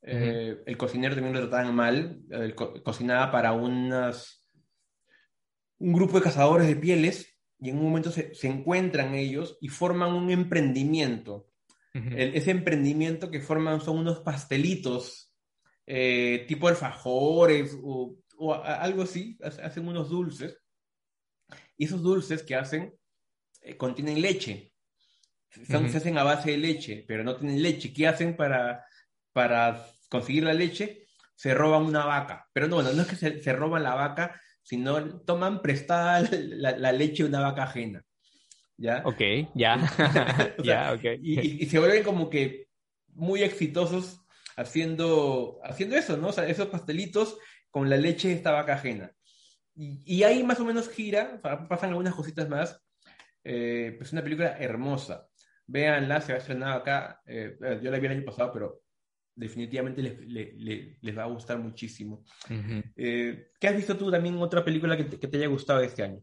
Eh, uh -huh. El cocinero también lo trataban mal, co cocinaba para unas, un grupo de cazadores de pieles y en un momento se, se encuentran ellos y forman un emprendimiento. Uh -huh. el, ese emprendimiento que forman son unos pastelitos eh, tipo alfajores o, o a, algo así, hacen unos dulces. Y esos dulces que hacen eh, contienen leche. Son, uh -huh. Se hacen a base de leche, pero no tienen leche. ¿Qué hacen para, para conseguir la leche? Se roban una vaca. Pero no, bueno, no es que se, se roban la vaca, sino toman prestada la, la, leche de una vaca ajena. ¿Ya? Ok, ya. o sea, okay. y, y, se vuelven como que muy exitosos haciendo, haciendo eso, ¿no? O sea, esos pastelitos con la leche de esta vaca ajena. Y, y ahí más o menos gira, o sea, pasan algunas cositas más. Eh, pues una película hermosa. Véanla, se va a estrenar acá. Eh, yo la vi el año pasado, pero definitivamente les, les, les va a gustar muchísimo. Uh -huh. eh, ¿Qué has visto tú también otra película que te, que te haya gustado este año?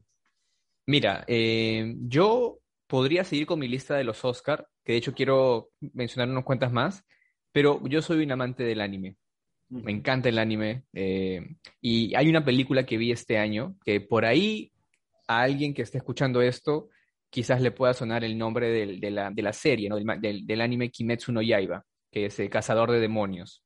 Mira, eh, yo podría seguir con mi lista de los Oscar, que de hecho quiero mencionar unas cuantas más, pero yo soy un amante del anime. Me encanta el anime. Eh, y hay una película que vi este año que por ahí a alguien que esté escuchando esto quizás le pueda sonar el nombre del, de, la, de, la, serie, ¿no? del, del, del, anime Kimetsu no Yaiba, que es el cazador de demonios.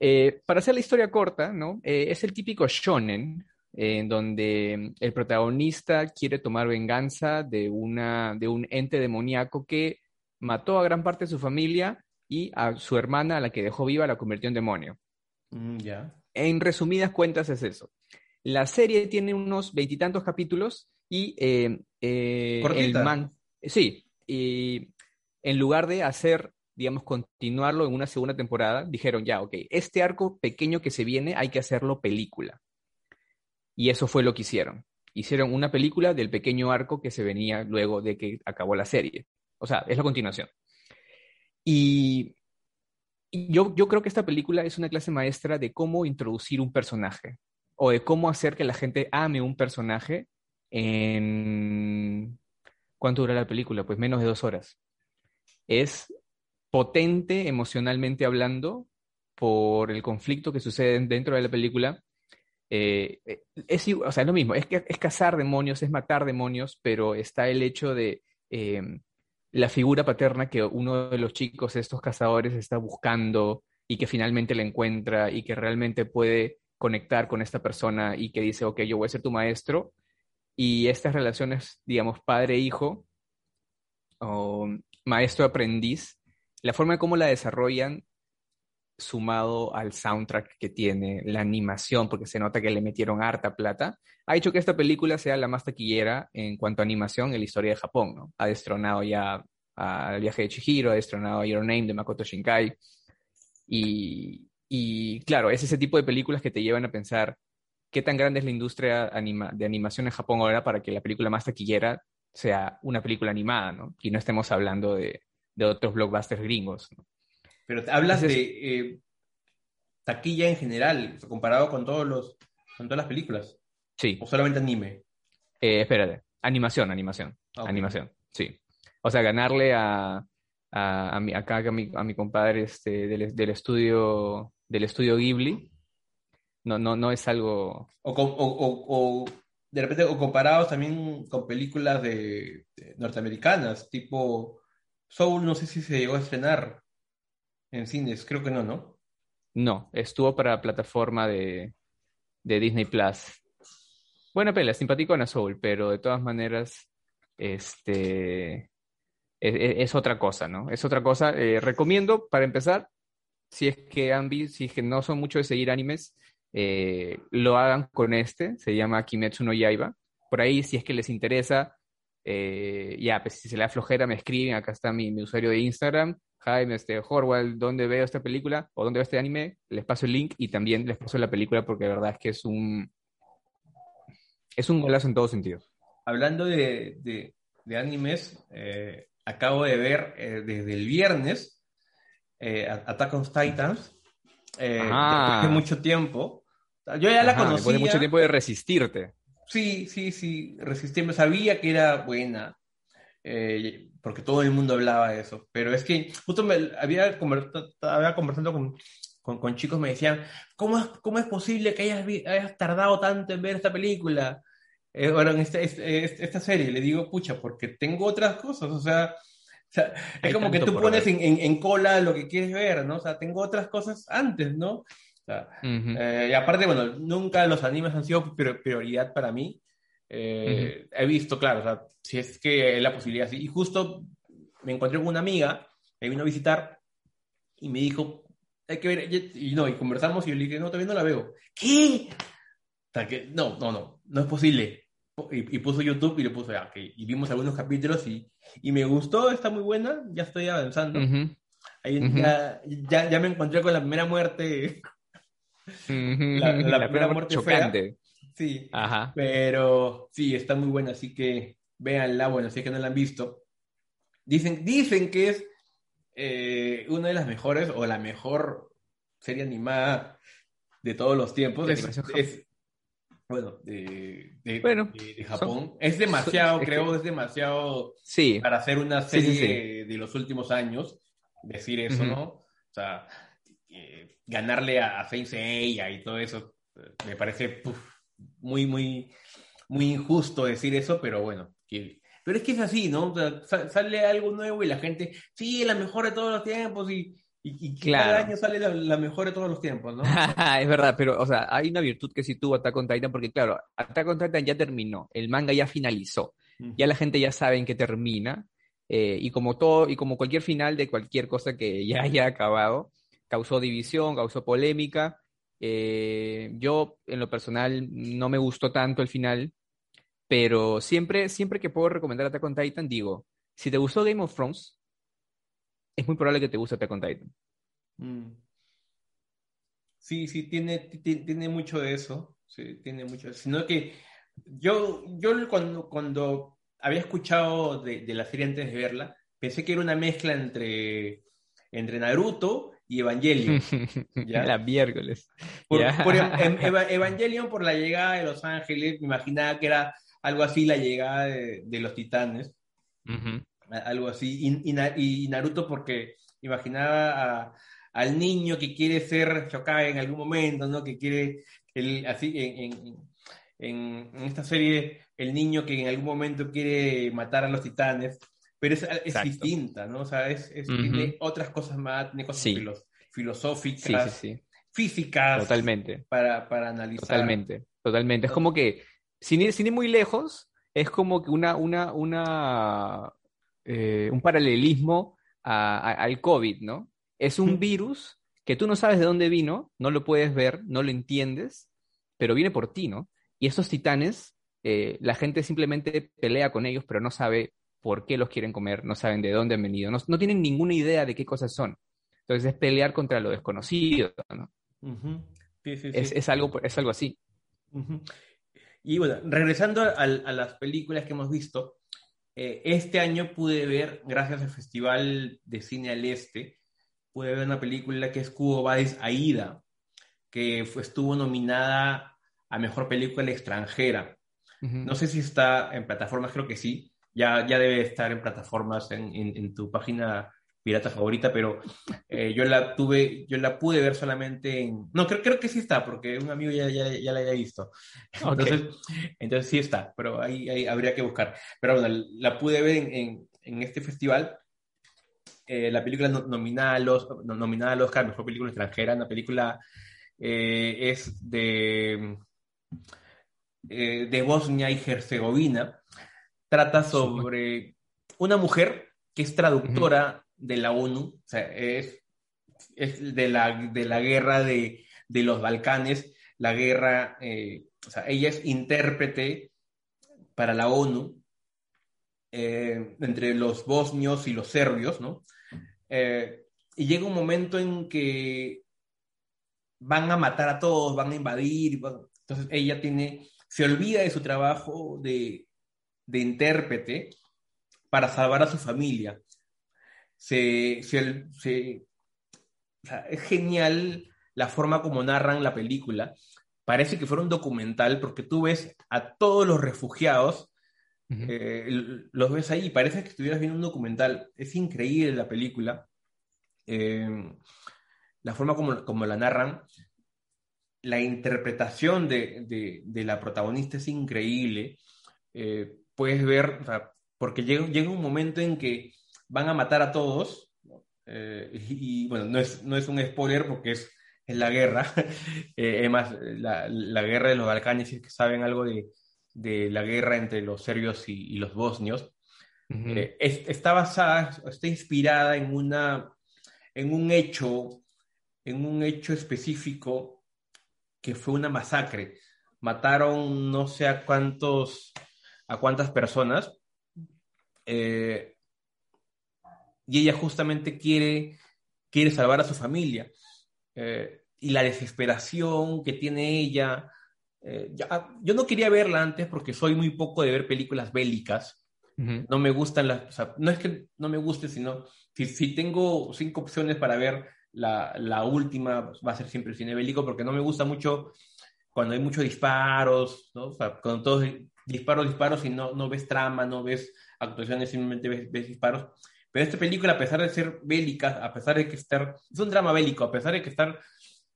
Eh, para hacer la historia corta, ¿no? Eh, es el típico shonen, eh, en donde el protagonista quiere tomar venganza de, una, de un ente demoníaco que mató a gran parte de su familia y a su hermana, a la que dejó viva, la convirtió en demonio. Mm, yeah. En resumidas cuentas es eso. La serie tiene unos veintitantos capítulos y eh, eh, el man, sí, y en lugar de hacer, digamos, continuarlo en una segunda temporada, dijeron ya, ok, este arco pequeño que se viene hay que hacerlo película. Y eso fue lo que hicieron. Hicieron una película del pequeño arco que se venía luego de que acabó la serie. O sea, es la continuación. Y, yo, yo creo que esta película es una clase maestra de cómo introducir un personaje o de cómo hacer que la gente ame un personaje en... ¿Cuánto dura la película? Pues menos de dos horas. Es potente emocionalmente hablando por el conflicto que sucede dentro de la película. Eh, es, o sea, es lo mismo, es, es cazar demonios, es matar demonios, pero está el hecho de eh, la figura paterna que uno de los chicos, estos cazadores, está buscando y que finalmente la encuentra y que realmente puede conectar con esta persona y que dice, ok, yo voy a ser tu maestro. Y estas relaciones, digamos, padre-hijo o maestro-aprendiz, la forma en cómo la desarrollan, sumado al soundtrack que tiene, la animación, porque se nota que le metieron harta plata, ha hecho que esta película sea la más taquillera en cuanto a animación en la historia de Japón. ¿no? Ha destronado ya al viaje de Chihiro, ha destronado Your Name de Makoto Shinkai. Y, y claro, es ese tipo de películas que te llevan a pensar qué tan grande es la industria de animación en Japón ahora para que la película más taquillera sea una película animada, ¿no? Y no estemos hablando de, de otros blockbusters gringos. Pero hablas Entonces, de eh, taquilla en general, comparado con todos los con todas las películas. Sí. O solamente anime. Eh, espérate, animación, animación, okay. animación, sí. O sea, ganarle a, a, a mi, acá a mi, a mi compadre este, del, del, estudio del estudio Ghibli, No, no, no es algo... O, o, o, de repente, o comparados también con películas de, norteamericanas, tipo Soul, no sé si se llegó a estrenar en cines, creo que no, ¿no? No, estuvo para la plataforma de, de Disney Plus. Buena pela, simpaticona Soul, pero de todas maneras, este es, otra cosa, ¿no? Es otra cosa. Eh, recomiendo, para empezar, si es que han si es que no son mucho de seguir animes, eh, lo hagan con este, se llama Kimetsu no Yaiba. Por ahí, si es que les interesa, eh, ya, pues si se le da flojera, me escriben, acá está mi, usuario de Instagram, Jaime, este, Horwell, ¿dónde veo esta película? ¿O dónde veo este anime? Les paso el link y también les paso la película porque la verdad es que es un... Es un golazo en todos sentidos. Hablando de, de, animes, acabo de ver eh, desde el viernes eh, Attack on Titans, eh, después de mucho tiempo. Yo ya la conocía. Después de mucho tiempo de resistirte. Sí, sí, sí, resistirme. Sabía que era buena, eh, porque todo el mundo hablaba de eso. Pero es que justo me había, había conversando con, con, con, chicos, me decían, ¿cómo es, cómo es posible que hayas, hayas tardado tanto en ver esta película? eh, bueno, en este, este, esta serie, le digo, pucha, porque tengo otras cosas, o sea, es como que tú pones en, en, cola lo que quieres ver, ¿no? O sea, tengo otras cosas antes, ¿no? O sea, eh, y aparte, bueno, nunca los animes han sido prioridad para mí. Eh, he visto, claro, o sea, si es que hay la posibilidad, y justo me encontré con una amiga, me vino a visitar y me dijo, hay que ver, y no, y conversamos y yo le dije, no, todavía no la veo. ¿Qué? O sea, que, no, no, no, no es posible y, puso YouTube y le puso, ya, y vimos algunos capítulos y, y, me gustó, está muy buena, ya estoy avanzando. Ahí ya, ya, ya, me encontré con la primera muerte. la, la, primera muerte chocante. Sí, Ajá. pero sí, está muy buena, así que véanla, bueno, si es que no la han visto. Dicen, dicen que es eh, una de las mejores o la mejor serie animada de todos los tiempos. es, bueno, de, de, Japón. es demasiado, creo, es demasiado sí. para hacer una serie de los últimos años, decir eso, ¿no? O sea, eh, ganarle a, a y todo eso, me parece muy, muy, muy injusto decir eso, pero bueno, pero es que es así, ¿no? sale algo nuevo y la gente, sí, la mejor de todos los tiempos y y, cada año sale la, mejor de todos los tiempos, ¿no? es verdad, pero, o sea, hay una virtud que sí tuvo Attack on Titan, porque claro, Attack on Titan ya terminó, el manga ya finalizó, ya la gente ya sabe en qué termina, eh, y como todo, y como cualquier final de cualquier cosa que ya haya acabado, causó división, causó polémica. Eh, yo, en lo personal, no me gustó tanto el final, pero siempre, siempre que puedo recomendar Attack on Titan, digo, si te gustó Game of Thrones, es muy probable que te guste Attack on Titan. Mm. Sí, sí, tiene, tiene mucho de eso. Tiene mucho. Sino que yo, yo cuando, cuando había escuchado de, la serie antes de verla, pensé que era una mezcla entre, entre Naruto y Evangelion. ¿ya? La miércoles. Por, em, Evangelion, por la llegada de Los Ángeles, me imaginaba que era algo así la llegada de, los titanes algo así. Y, Naruto porque imaginaba al niño que quiere ser Shokai en algún momento, ¿no? Que quiere, el, así, en, en, en, esta serie, el niño que en algún momento quiere matar a los titanes, pero es, es distinta, ¿no? O sea, es, tiene otras cosas más, tiene cosas filosóficas, físicas. Totalmente. Para, para analizar. Totalmente, totalmente. Es como que, sin ir, sin ir muy lejos, es como que una, una, una, eh, un paralelismo al COVID, ¿no? Es un virus que tú no sabes de dónde vino, no lo puedes ver, no lo entiendes, pero viene por ti, ¿no? Y estos titanes, eh, la gente simplemente pelea con ellos, pero no sabe por qué los quieren comer, no saben de dónde han venido, no, tienen ninguna idea de qué cosas son. Entonces es pelear contra lo desconocido, ¿no? Es, algo, es algo así. Y bueno, regresando a, las películas que hemos visto, eh, este año pude ver, gracias al Festival de Cine al Este, pude ver una película que es Cubo Bades Aida, que estuvo nominada a Mejor Película Extranjera. No sé si está en plataformas, creo que sí. Ya, ya debe estar en plataformas en, tu página pirata favorita, pero eh, yo la tuve, yo la pude ver solamente en... No, creo, creo que sí está, porque un amigo ya, ya, ya la había visto. Entonces, entonces sí está, pero ahí, ahí, habría que buscar. Pero bueno, la pude ver en, en, en este festival. Eh, la película nominada a los nominada al Oscar, mejor película extranjera, una película eh, es de, eh, de Bosnia y Herzegovina. Trata sobre una mujer que es traductora de la ONU, o sea, es, es de, la, de la guerra de, de los Balcanes, la guerra, eh, o sea, ella es intérprete para la ONU eh, entre los bosnios y los serbios, ¿no? Eh, y llega un momento en que van a matar a todos, van a invadir, entonces ella tiene, se olvida de su trabajo de, de intérprete para salvar a su familia. Se, se, se o sea, es genial la forma como narran la película. Parece que fuera un documental porque tú ves a todos los refugiados, uh -huh. eh, los ves ahí, parece que estuvieras viendo un documental. Es increíble la película. Eh, la forma como, como, la narran, la interpretación de, de, de la protagonista es increíble. Eh, puedes ver, o sea, porque llega, llega, un momento en que van a matar a todos, eh, y, y, bueno, no es, no es un spoiler porque es, es la guerra, eh, además, la, la, guerra de los Balcanes, si es que saben algo de, de la guerra entre los serbios y, y los bosnios, uh -huh. es, está basada, está inspirada en una, en un hecho, en un hecho específico que fue una masacre. Mataron no sé a cuántos, a cuántas personas, eh, y ella justamente quiere, quiere salvar a su familia. Eh, y la desesperación que tiene ella. Eh, ya, yo no quería verla antes porque soy muy poco de ver películas bélicas. Uh -huh. No me gustan las. O sea, no es que no me guste, sino si, si tengo cinco opciones para ver la, la, última, va a ser siempre el cine bélico porque no me gusta mucho cuando hay muchos disparos, ¿no? O sea, cuando todos disparos, disparos y no, no ves trama, no ves actuaciones, simplemente ves, disparos. Pero esta película, a pesar de ser bélica, a pesar de que estar, es un drama bélico, a pesar de que estar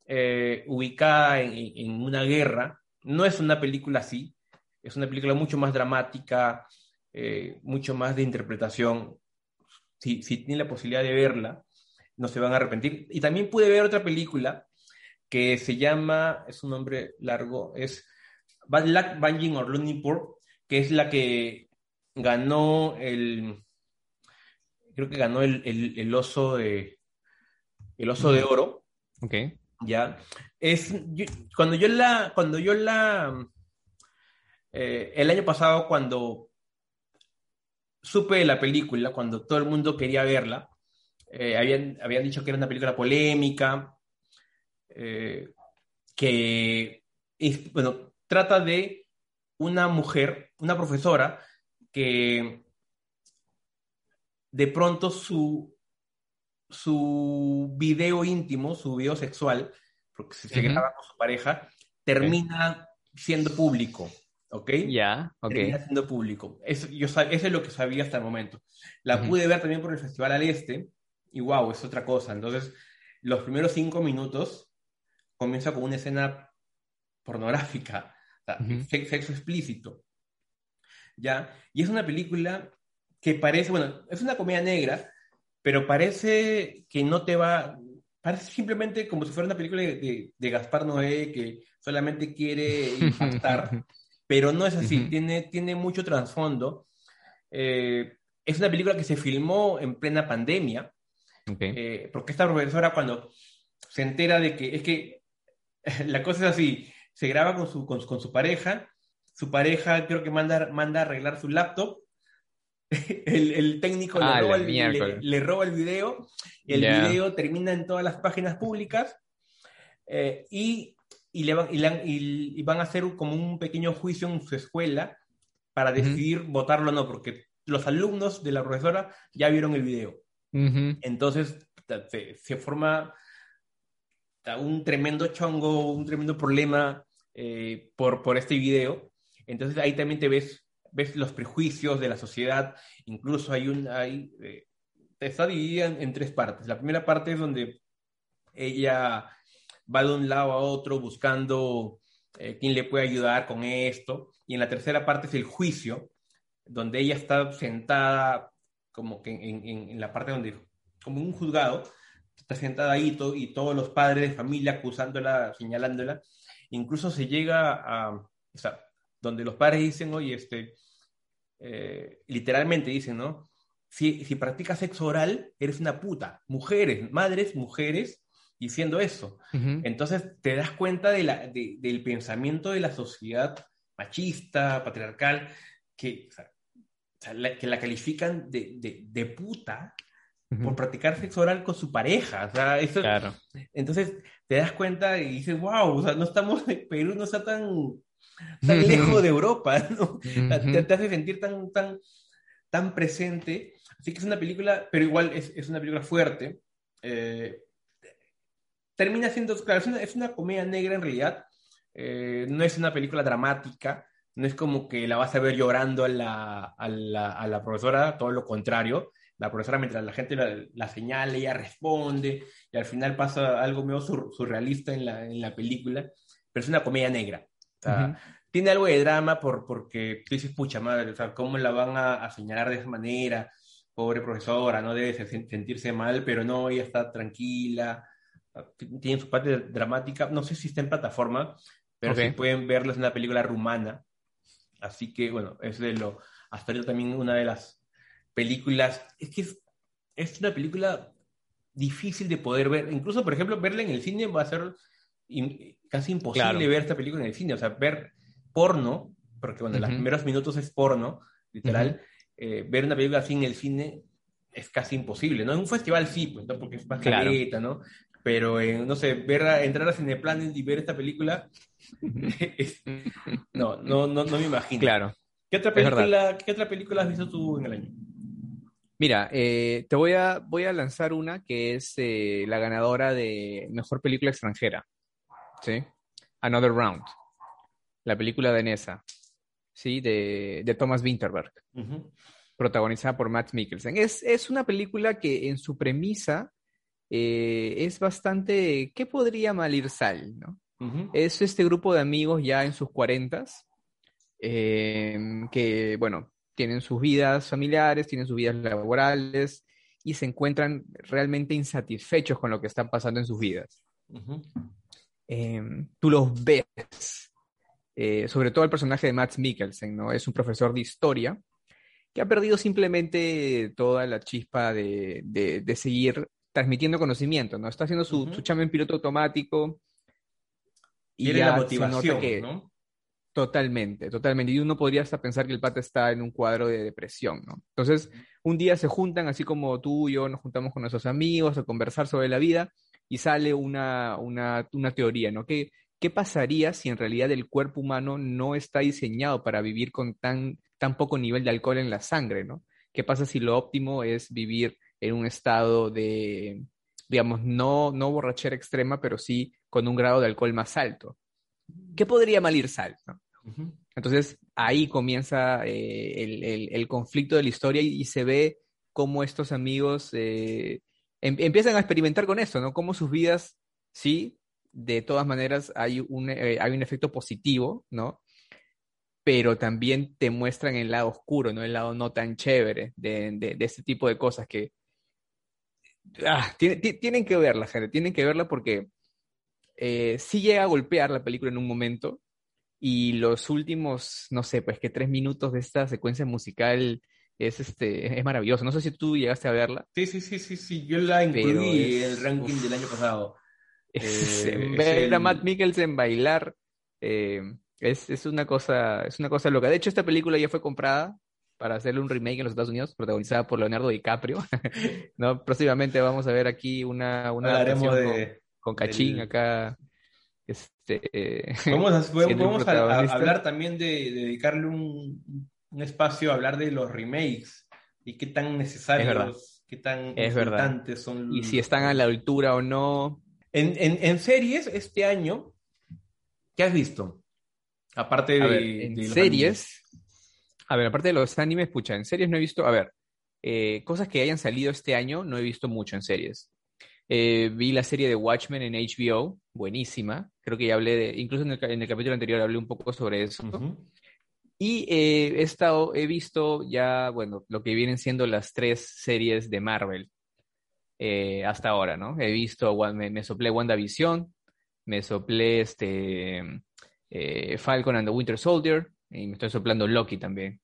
eh, ubicada en, en, una guerra, no es una película así, es una película mucho más dramática, eh, mucho más de interpretación. Si, si tienen la posibilidad de verla, no se van a arrepentir. Y también pude ver otra película que se llama, es un nombre largo, es Bad Luck, Banging or Poor, que es la que ganó el, creo que ganó el, el, el oso de, el oso de oro. Ok. Ya. Es, yo, cuando yo la, cuando yo la, eh, el año pasado cuando supe de la película, cuando todo el mundo quería verla, eh, habían, habían dicho que era una película polémica, eh, que es, bueno, trata de una mujer, una profesora, que de pronto su, su video íntimo, su video sexual, porque se, uh -huh. graba con su pareja, termina okay. siendo público. ¿Ok? Ya, yeah, ok. Termina siendo público. Eso, yo, eso es lo que sabía hasta el momento. La uh -huh. pude ver también por el Festival al Este, y wow, es otra cosa. Entonces, los primeros cinco minutos comienza con una escena pornográfica, sea, uh -huh. sexo explícito. ¿Ya? Y es una película que parece, bueno, es una comedia negra, pero parece que no te va, parece simplemente como si fuera una película de, de, de Gaspar Noé que solamente quiere impactar, pero no es así, uh -huh. tiene, tiene mucho trasfondo. Eh, es una película que se filmó en plena pandemia, okay. eh, porque esta profesora cuando se entera de que, es que la cosa es así, se graba con su, con, con su pareja, su pareja creo que manda, manda a arreglar su laptop, el, el, técnico ah, le, roba el, le, le, roba el, video, el yeah. video termina en todas las páginas públicas eh, y, y, le van, y, le, y, van a hacer como un pequeño juicio en su escuela para decidir uh -huh. votarlo o no, porque los alumnos de la profesora ya vieron el video. Uh -huh. Entonces se, se, forma un tremendo chongo, un tremendo problema eh, por, por este video. Entonces ahí también te ves ves los prejuicios de la sociedad, incluso hay un, hay, eh, está dividida en, tres partes. La primera parte es donde ella va de un lado a otro buscando eh, quién le puede ayudar con esto. Y en la tercera parte es el juicio, donde ella está sentada como que en, la parte donde, como un juzgado, está sentada ahí y todos los padres de familia acusándola, señalándola. Incluso se llega a, o sea, donde los padres dicen, oye, este, eh, literalmente dicen, ¿no? Si, si practicas sexo oral, eres una puta. Mujeres, madres, mujeres, diciendo eso. Entonces te das cuenta de la, del pensamiento de la sociedad machista, patriarcal, que, la, que la califican de, de, puta por practicar sexo oral con su pareja. O sea, eso, claro. Entonces te das cuenta y dices, wow, o sea, no estamos, Perú no está tan, tan lejos de Europa, ¿no? te, hace sentir tan, tan, tan presente. Así que es una película, pero igual es, es una película fuerte. Eh, termina siendo, claro, es una, es una, comedia negra en realidad. Eh, no es una película dramática, no es como que la vas a ver llorando a la, a la, a la profesora, todo lo contrario. La profesora, mientras la gente la, la, señala, ella responde, y al final pasa algo medio surrealista en la, en la película, pero es una comedia negra. Tiene algo de drama por, porque tú dices, pucha madre, o sea, ¿cómo la van a, a señalar de esa manera? Pobre profesora, no debe sentirse mal, pero no, ella está tranquila, tiene su parte dramática, no sé si está en plataforma, pero si pueden verlo, es una película rumana, así que bueno, es de lo, hasta ahorita también una de las películas, es que es, una película difícil de poder ver, incluso por ejemplo verla en el cine va a ser casi imposible ver esta película en el cine, o sea, ver porno, porque bueno, los primeros minutos es porno, literal, eh, ver una película así en el cine es casi imposible, ¿no? En un festival sí, pues, porque es más claro. ¿no? pero no sé, ver entrar a Cineplanet y ver esta película, no, no, no, no, me imagino. Claro. ¿Qué otra, película, ¿Qué otra película has visto tú en el año? Mira, eh, te voy a, voy a lanzar una que es eh, la ganadora de Mejor Película Extranjera, ¿sí? Another Round, la película de Nessa, ¿sí? De, de Thomas Winterberg, protagonizada por Matt Mikkelsen. Es, es una película que en su premisa eh, es bastante, ¿qué podría malir sal? ¿no? Es este grupo de amigos ya en sus cuarentas, em, que, bueno, tienen sus vidas familiares, tienen sus vidas laborales y se encuentran realmente insatisfechos con lo que está pasando en sus vidas. Em, tú los ves, eh, sobre todo el personaje de Max Mikkelsen, ¿no? Es un profesor de historia que ha perdido simplemente toda la chispa de, de seguir transmitiendo conocimiento, ¿no? Está haciendo su, uh en piloto automático. Y ya la motivación, que, ¿no? Totalmente, totalmente. Y uno podría hasta pensar que el pata está en un cuadro de depresión, ¿no? Entonces, un día se juntan, así como tú y yo nos juntamos con nuestros amigos a conversar sobre la vida y sale una, una, una teoría, ¿no? ¿Qué, ¿Qué pasaría si en realidad el cuerpo humano no está diseñado para vivir con tan, tan poco nivel de alcohol en la sangre, ¿no? ¿Qué pasa si lo óptimo es vivir en un estado de, digamos, no, no borrachera extrema, pero sí con un grado de alcohol más alto. ¿Qué podría malir sal? Entonces ahí comienza eh, el, conflicto de la historia y, se ve cómo estos amigos eh, em, empiezan a experimentar con eso, ¿no? Cómo sus vidas, sí, de todas maneras hay un, eh, hay un efecto positivo, ¿no? Pero también te muestran el lado oscuro, ¿no? El lado no tan chévere de, de, de este tipo de cosas que, Ah, tienen que verla, gente, tienen que verla porque sí llega a golpear la película en un momento y los últimos, no sé, pues que tres minutos de esta secuencia musical es este es maravilloso. No sé si tú llegaste a verla. Sí, sí, sí, sí, sí. Yo la incluí en el ranking del año pasado. Eh, ver a Matt Mikkelsen bailar eh, es, es, una cosa, es una cosa loca. De hecho, esta película ya fue comprada para hacerle un remake en los Estados Unidos, protagonizada por Leonardo DiCaprio. ¿no? Próximamente vamos a ver aquí una, una de, con, Cachín acá. Este, vamos a, hablar también de, dedicarle un, un, espacio a hablar de los remakes y qué tan necesarios, qué tan importantes son. Y si están a la altura o no. En, en, en series, este año, ¿qué has visto? Aparte de, en series, a ver, aparte de los animes, pucha, en series no he visto. A ver, eh, cosas que hayan salido este año, no he visto mucho en series. Eh, vi la serie de Watchmen en HBO, buenísima. Creo que ya hablé de, incluso en el, capítulo anterior hablé un poco sobre eso. Y eh, he estado, he visto ya, bueno, lo que vienen siendo las tres series de Marvel hasta ahora, ¿no? He visto, me, me soplé WandaVision, me soplé este, Falcon and the Winter Soldier, y me estoy soplando Loki también.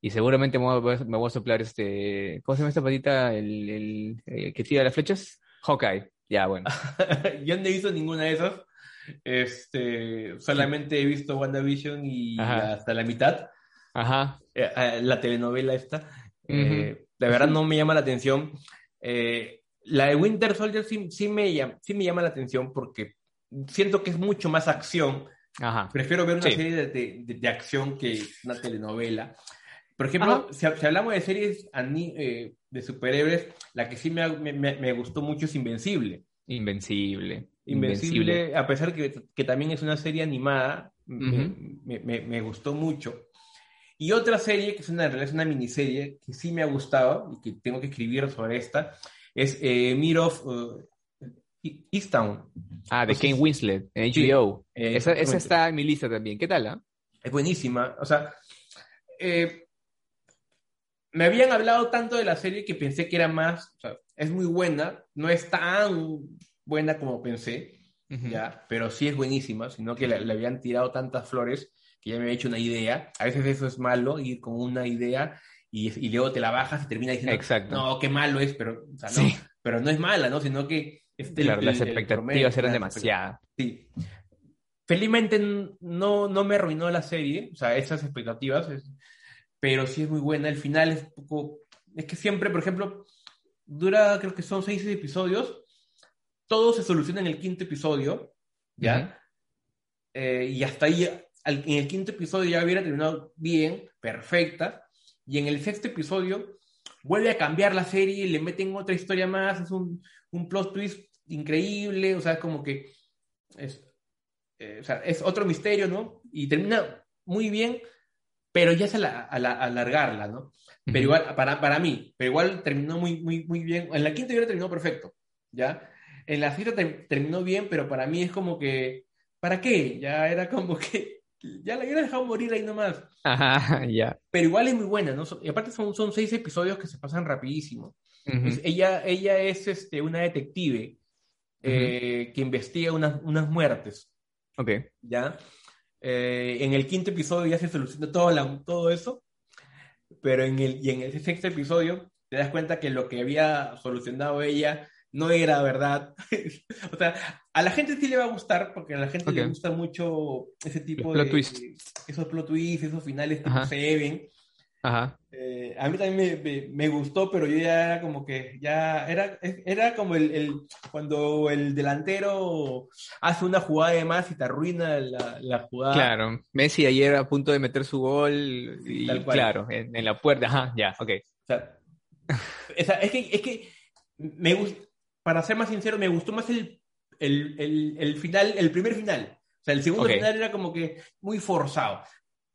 Y seguramente me voy, a, soplar este. ¿Cómo se llama esta patita? El, que tira las flechas. Hawkeye. Ya, bueno. Yo no he visto ninguna de esas. Este, solamente he visto WandaVision y hasta la mitad. Ajá. Eh, eh, la telenovela esta. Eh, de verdad no me llama la atención. la de Winter Soldier sí, me llama, sí me llama la atención porque siento que es mucho más acción Prefiero ver una serie de, acción que una telenovela. Por ejemplo, si, hablamos de series eh, de superhéroes, la que sí me, gustó mucho es Invencible. Invencible. Invencible, a pesar que, que también es una serie animada, me, gustó mucho. Y otra serie, que es una, es una miniserie, que sí me ha gustado y que tengo que escribir sobre esta, es eh, of, uh, Easttown. Ah, de Kane Winslet, en HBO. Eh, esa, está en mi lista también. ¿Qué tal? Ah? Es buenísima. O sea, eh, me habían hablado tanto de la serie que pensé que era más. O sea, es muy buena. No es tan buena como pensé, ya, pero sí es buenísima, sino que le, habían tirado tantas flores que ya me había hecho una idea. A veces eso es malo, ir con una idea y, luego te la bajas y termina diciendo, Exacto. no, qué malo es, pero, o sea, no, pero no es mala, ¿no? Sino que este, claro, las expectativas eran demasiadas. Sí. Felizmente no, no me arruinó la serie, o sea, esas expectativas, pero sí es muy buena. El final es un poco. Es que siempre, por ejemplo, dura, creo que son seis episodios, todo se soluciona en el quinto episodio, ¿ya? Eh, y hasta ahí, en el quinto episodio ya hubiera terminado bien, perfecta, y en el sexto episodio vuelve a cambiar la serie, le meten otra historia más, es un, un plot twist increíble, o sea, como que es, eh, o sea, es otro misterio, ¿no? Y termina muy bien, pero ya es a, la, alargarla, ¿no? Pero igual, para, para mí, pero igual terminó muy, muy, muy bien. En la quinta hubiera terminó perfecto, ¿ya? En la sexta terminó bien, pero para mí es como que, ¿para qué? Ya era como que, ya la hubiera dejado morir ahí nomás. Ajá, ya. Pero igual es muy buena, ¿no? Y aparte son, son seis episodios que se pasan rapidísimo. ella, ella es este, una detective eh, que investiga unas, unas muertes. Ok. ¿Ya? Eh, en el quinto episodio ya se soluciona todo, la, todo eso, pero en el, y en el sexto episodio te das cuenta que lo que había solucionado ella no era verdad. o sea, a la gente sí le va a gustar, porque a la gente le gusta mucho ese tipo de... Esos plot twists, esos finales que se ven. Ajá. Eh, a mí también me, me, gustó, pero yo ya era como que, ya era, era como el, el, cuando el delantero hace una jugada de más y te arruina la, la jugada. Claro, Messi ayer a punto de meter su gol y claro, en, en, la puerta, ajá, ya, ok. O sea, es, que, es que me para ser más sincero, me gustó más el, el, el, el final, el primer final. O sea, el segundo final era como que muy forzado.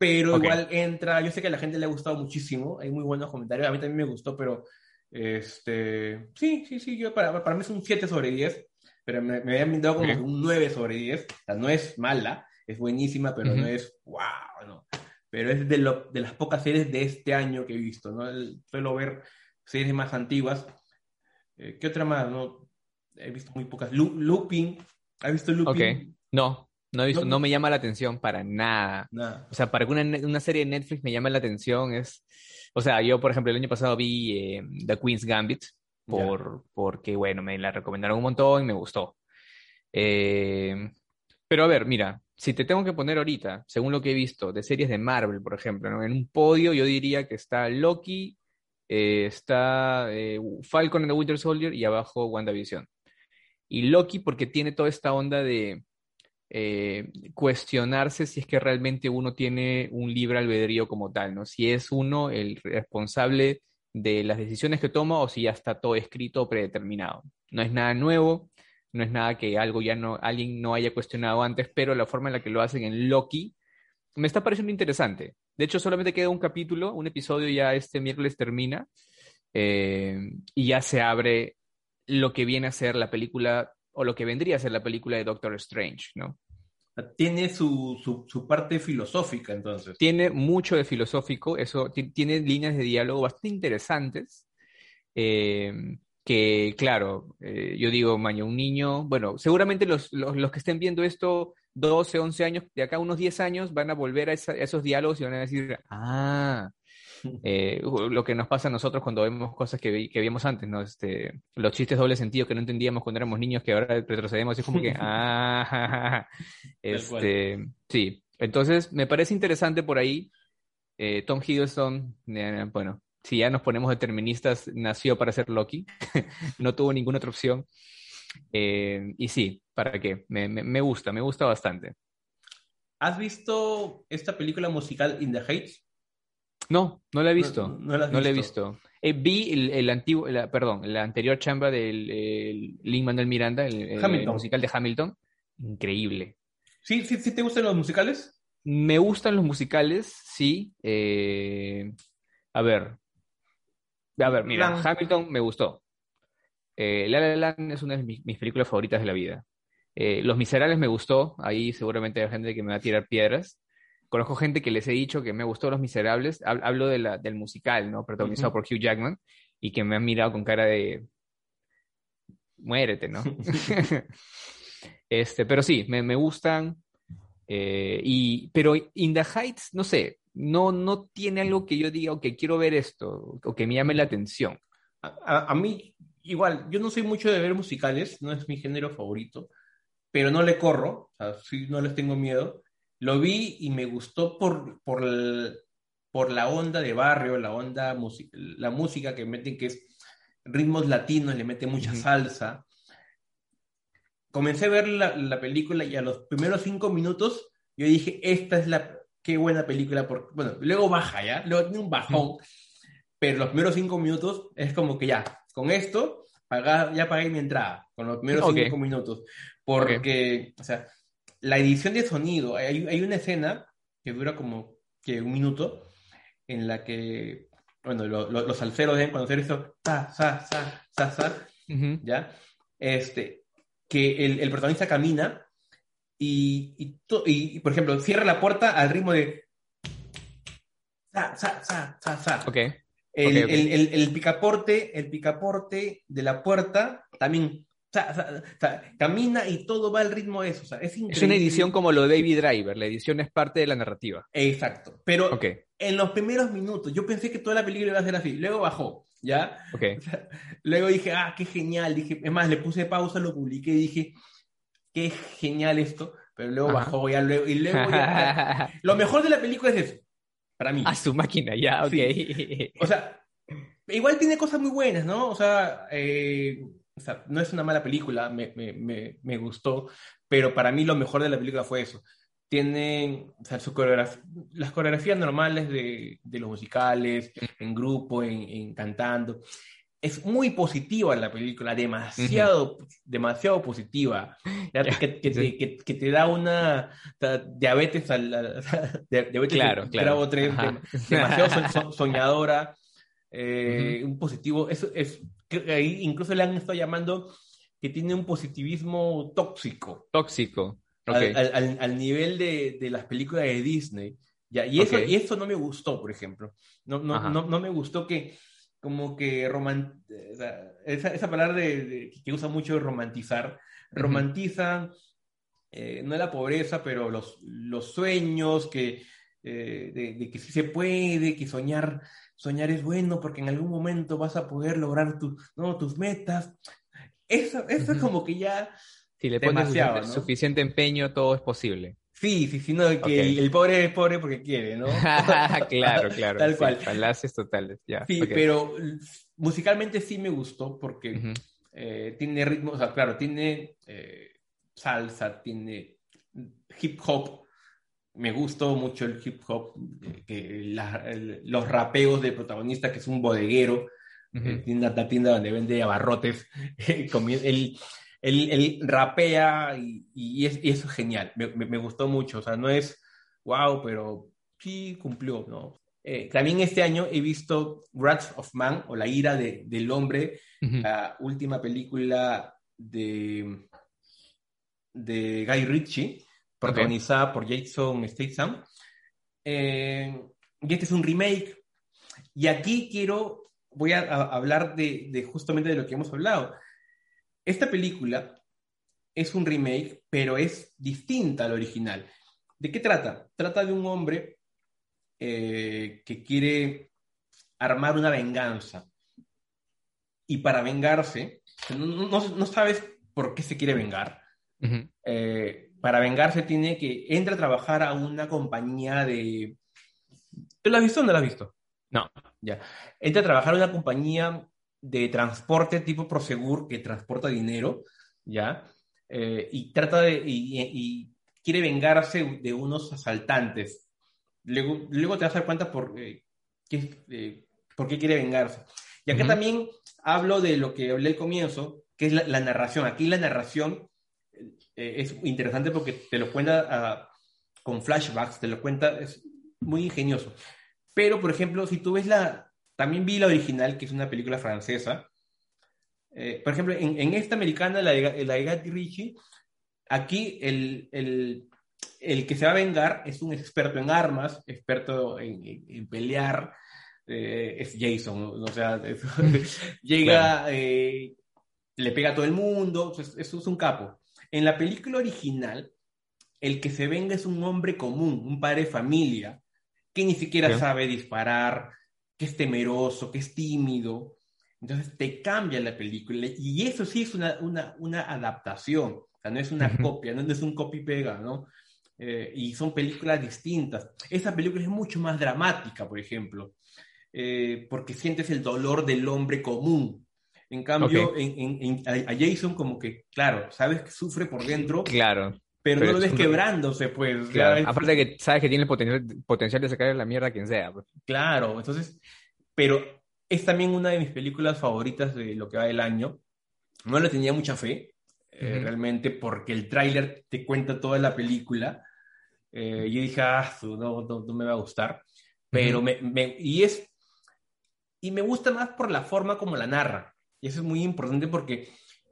Pero igual entra, yo sé que a la gente le ha gustado muchísimo, hay muy buenos comentarios, a mí también me gustó, pero este, sí, sí, sí, yo para, para mí es un 7 sobre 10, pero me, me habían brindado como un 9 sobre 10, o sea, no es mala, es buenísima, pero no es wow, no. Pero es de, lo, de las pocas series de este año que he visto, ¿no? suelo ver series más antiguas. Eh, ¿Qué otra más? No, he visto muy pocas. Looping, ¿has visto Looping? Ok, no. No, no, me llama la atención para nada. O sea, para que una, una, serie de Netflix me llame la atención es... O sea, yo, por ejemplo, el año pasado vi eh, The Queen's Gambit por, porque, bueno, me la recomendaron un montón y me gustó. Eh, pero a ver, mira, si te tengo que poner ahorita, según lo que he visto, de series de Marvel, por ejemplo, ¿no? en un podio yo diría que está Loki, eh, está Falcon and the Winter Soldier y abajo WandaVision. Y Loki porque tiene toda esta onda de eh, cuestionarse si es que realmente uno tiene un libre albedrío como tal, ¿no? Si es uno el responsable de las decisiones que toma o si ya está todo escrito o predeterminado. No es nada nuevo, no es nada que algo ya no, alguien no haya cuestionado antes, pero la forma en la que lo hacen en Loki me está pareciendo interesante. De hecho, solamente queda un capítulo, un episodio ya este miércoles termina. eh, y ya se abre lo que viene a ser la película, o lo que vendría a ser la película de Doctor Strange, ¿no? Tiene su, su, parte filosófica, entonces. Tiene mucho de filosófico, eso tiene líneas de diálogo bastante interesantes. Eh, que, claro, eh, yo digo, maño, un niño, bueno, seguramente los, los, que estén viendo esto 12, 11 años, de acá a unos 10 años, van a volver a, esos diálogos y van a decir, ah, eh, lo que nos pasa a nosotros cuando vemos cosas que, que vimos antes, ¿no? Este, los chistes doble sentido que no entendíamos cuando éramos niños, que ahora retrocedemos, es como que, ah, este, sí. Entonces, me parece interesante por ahí. Eh, Tom Hiddleston, bueno, si ya nos ponemos deterministas, nació para ser Loki, no tuvo ninguna otra opción. Eh, y sí, ¿para qué? Me, me, gusta, me gusta bastante. ¿Has visto esta película musical In the Heights? No, no la he visto. No, la, he visto. Eh, vi el, antiguo, perdón, la anterior chamba del Lin Manuel Miranda, el, musical de Hamilton. Increíble. ¿Sí, sí, sí te gustan los musicales? Me gustan los musicales, sí. Eh, a ver, a ver, mira, Hamilton me gustó. Eh, La La Land es una de mis, películas favoritas de la vida. Eh, Los Miserables me gustó. Ahí seguramente hay gente que me va a tirar piedras. Conozco gente que les he dicho que me gustó Los Miserables. Hablo de la, del musical, ¿no? Protagonizado por Hugh Jackman. Y que me han mirado con cara de. Muérete, ¿no? este, pero sí, me, me gustan. Eh, y, pero In the Heights, no sé, no, no tiene algo que yo diga, que quiero ver esto, o que me llame la atención. A, mí, igual, yo no soy mucho de ver musicales, no es mi género favorito, pero no le corro, o sea, sí, no les tengo miedo. Lo vi y me gustó por, por, por la onda de barrio, la onda, la música que meten, que es ritmos latinos, le mete mucha salsa. Comencé a ver la, la película y a los primeros cinco minutos yo dije, esta es la, qué buena película. Porque, bueno, luego baja ya, luego tiene un bajón, pero los primeros cinco minutos es como que ya, con esto, ya pagué mi entrada, con los primeros cinco minutos. Porque, o sea, la edición de sonido, hay, hay, una escena que dura como que un minuto, en la que, bueno, los salseros deben conocer eso, sa, sa, sa, sa, sa, ¿ya? Este, que el, el protagonista camina y, y, por ejemplo, cierra la puerta al ritmo de... Sa, sa, sa, sa, sa. Okay. El, El, el, picaporte, el picaporte de la puerta también camina y todo va al ritmo de eso. es, es, una edición como lo de Baby Driver, la edición es parte de la narrativa. Exacto, pero en los primeros minutos yo pensé que toda la película iba a ser así, luego bajó, ¿ya? Okay. luego dije, ah, qué genial, dije, es más, le puse pausa, lo publiqué y dije, qué genial esto, pero luego bajó ya luego, y luego ya, Lo mejor de la película es eso, para mí. A su máquina, ya, ok. O sea, igual tiene cosas muy buenas, ¿no? O sea, eh, o sea no es una mala película, me, me, me, gustó, pero para mí lo mejor de la película fue eso. Tienen o sea, su coreografía, las coreografías normales de, de los musicales, en grupo, en, en cantando es muy positiva la película, demasiado, demasiado positiva, que, que, que, te da una diabetes, diabetes claro, claro. 3, demasiado soñadora, eh, un positivo, eso es, incluso le han estado llamando que tiene un positivismo tóxico. Tóxico. Al, al, nivel de, de, las películas de Disney. Ya, y, eso, y eso no me gustó, por ejemplo. No, no, no, no me gustó que como que romant esa, esa, palabra de, que usa mucho romantizar, romantizan eh, no la pobreza, pero los, los sueños, que, eh, de, que sí se puede, que soñar, soñar es bueno porque en algún momento vas a poder lograr ¿no? tus metas. Eso, eso es como que ya... Si le pones suficiente empeño, todo es posible. Sí, sí, sí, no, que el pobre es pobre porque quiere, ¿no? claro, claro. Tal cual. Falacias totales, ya. Sí, pero musicalmente sí me gustó porque eh, tiene ritmo, o sea, claro, tiene eh, salsa, tiene hip hop. Me gustó mucho el hip hop, eh, que los rapeos de protagonista, que es un bodeguero, tiene una tienda donde vende abarrotes. el, él, rapea y, eso es genial, me, gustó mucho, o sea, no es wow, pero sí cumplió, ¿no? Eh, también este año he visto Wrath of Man o La ira de, del hombre, la última película de, de Guy Ritchie, protagonizada por Jason Statham. Eh, y este es un remake. Y aquí quiero, voy a, hablar de, de, justamente de lo que hemos hablado. Esta película es un remake, pero es distinta al original. ¿De qué trata? Trata de un hombre eh, que quiere armar una venganza. Y para vengarse, no, sabes por qué se quiere vengar. Eh, para vengarse tiene que entra a trabajar a una compañía de... ¿Tú lo has visto o no lo has visto? No. Ya. Entra a trabajar a una compañía de transporte tipo Prosegur que transporta dinero, ¿ya? Eh, y trata de... y, quiere vengarse de unos asaltantes Luego, te vas a dar cuenta por, eh, qué, eh, por qué quiere vengarse. Y acá también hablo de lo que hablé al comienzo, que es la, narración. Aquí la narración eh, es interesante porque te lo cuenta ah, con flashbacks, te lo cuenta, es muy ingenioso. Pero, por ejemplo, si tú ves la, también vi la original, que es una película francesa. por ejemplo, en, esta americana, la de, la de Ritchie, aquí el, el, el que se va a vengar es un experto en armas, experto en, pelear, eh, es Jason, o sea, llega, eh, le pega a todo el mundo, eso es un capo. En la película original, el que se venga es un hombre común, un padre de familia, que ni siquiera sabe disparar, que es temeroso, que es tímido. Entonces te cambia la película y eso sí es una, una, una adaptación, o sea, no es una copia, no es un copy-pega, ¿no? Eh, y son películas distintas. Esa película es mucho más dramática, por ejemplo, eh, porque sientes el dolor del hombre común. En cambio, en, a Jason como que, claro, sabes que sufre por dentro, claro, pero, no lo ves quebrándose, pues. Claro. Aparte de que sabes que tiene el potencial, potencial de sacar la mierda a quien sea. Pues. Claro, entonces, pero es también una de mis películas favoritas de lo que va del año. No le tenía mucha fe, eh, realmente, porque el tráiler te cuenta toda la película. Eh, yo dije, ah, no, no, me va a gustar. Pero me, me, y es, y me gusta más por la forma como la narra. Y eso es muy importante porque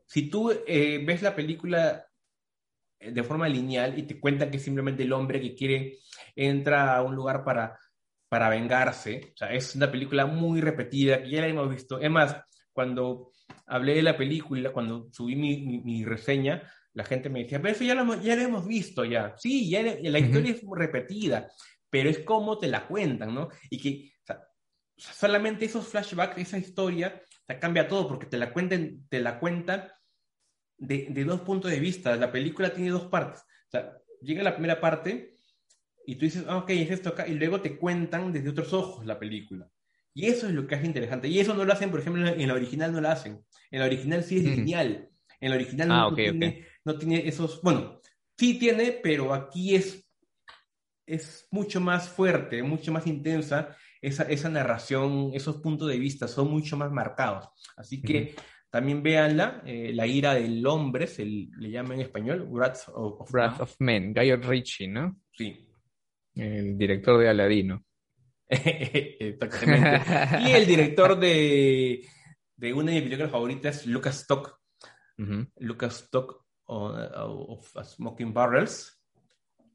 si tú eh, ves la película de forma lineal y te cuentan que simplemente el hombre que quiere entra a un lugar para, para vengarse, o sea, es una película muy repetida, que ya la hemos visto. Es más, cuando hablé de la película, cuando subí mi, mi, reseña, la gente me decía, pero eso ya lo, ya lo hemos visto ya. Sí, ya la historia es repetida, pero es como te la cuentan, ¿no? Y que solamente esos flashbacks, esa historia, te cambia todo porque te la cuenten, te la cuentan de, de, dos puntos de vista. La película tiene dos partes. O sea, llega la primera parte y tú dices, ah, ok, es esto acá, y luego te cuentan desde otros ojos la película. Y eso es lo que hace interesante. Y eso no lo hacen, por ejemplo, en la original no lo hacen. En la original sí es lineal. En la original ah, no, tiene, no, tiene, esos. Bueno, sí tiene, pero aquí es, es mucho más fuerte, mucho más intensa. Esa, esa narración, esos puntos de vista son mucho más marcados. Así que también véanla, eh, La ira del hombre, se le llama en español, Wrath of, Wrath of Men, Guy Ritchie, ¿no? Sí. El director de Aladino. Exactamente. y el director de, de una de mis películas favoritas, Lucas Stock. Lucas Stock of, Smoking Barrels,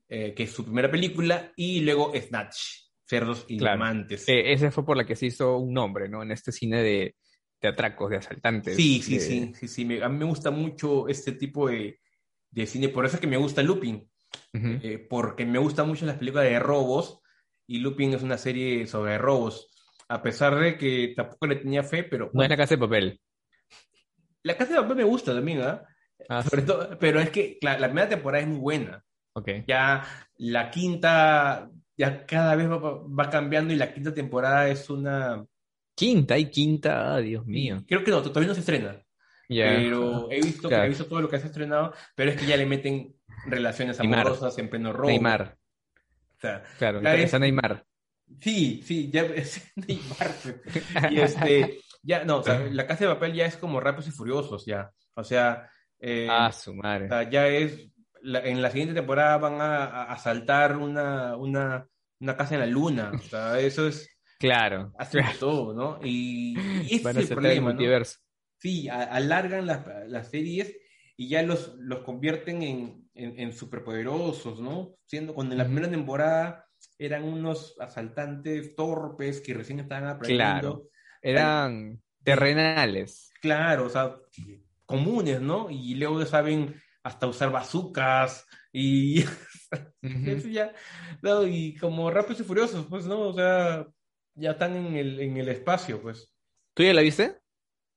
eh, que es su primera película, y luego Snatch, Cerdos y Diamantes. Eh, ese fue por la que se hizo un nombre, ¿no? En este cine de, de atracos, de asaltantes. Sí, sí, sí, sí, sí. a mí me gusta mucho este tipo de, de cine, por eso es que me gusta Looping, eh, porque me gustan mucho las películas de robos y Lupin es una serie sobre robos. A pesar de que tampoco le tenía fe, pero... No es la casa de papel. La casa de papel me gusta también, sobre todo, pero es que la, primera temporada es muy buena. Okay. Ya la quinta, ya cada vez va, cambiando y la quinta temporada es una... Quinta y quinta, ah, Dios mío. Creo que no, todavía no se estrena. Pero he visto, he visto todo lo que se ha estrenado, pero es que ya le meten relaciones amorosas en pleno robo. Neymar claro, es... Neymar. Sí, sí, ya es Neymar. y este, ya, no, o sea, la casa de papel ya es como Rápidos y Furiosos, ya. O sea. Eh, ah, su madre. ya es. En la siguiente temporada van a, asaltar una, una, una casa en la luna. O sea, eso es. Claro. Hacen todo, ¿no? Y, y ese Van es el problema. Sí, a- alargan las, las series y ya los, los convierten en, en, en superpoderosos, ¿no? Siendo cuando en la primera temporada eran unos asaltantes torpes que recién estaban aprendiendo. Eran terrenales. Claro, o sea, comunes, ¿no? Y luego ya saben hasta usar bazucas y eso ya, no, y como rápidos y furiosos, pues, ¿no? O sea, ya están en el, en el espacio, pues. ¿Tú ya la viste?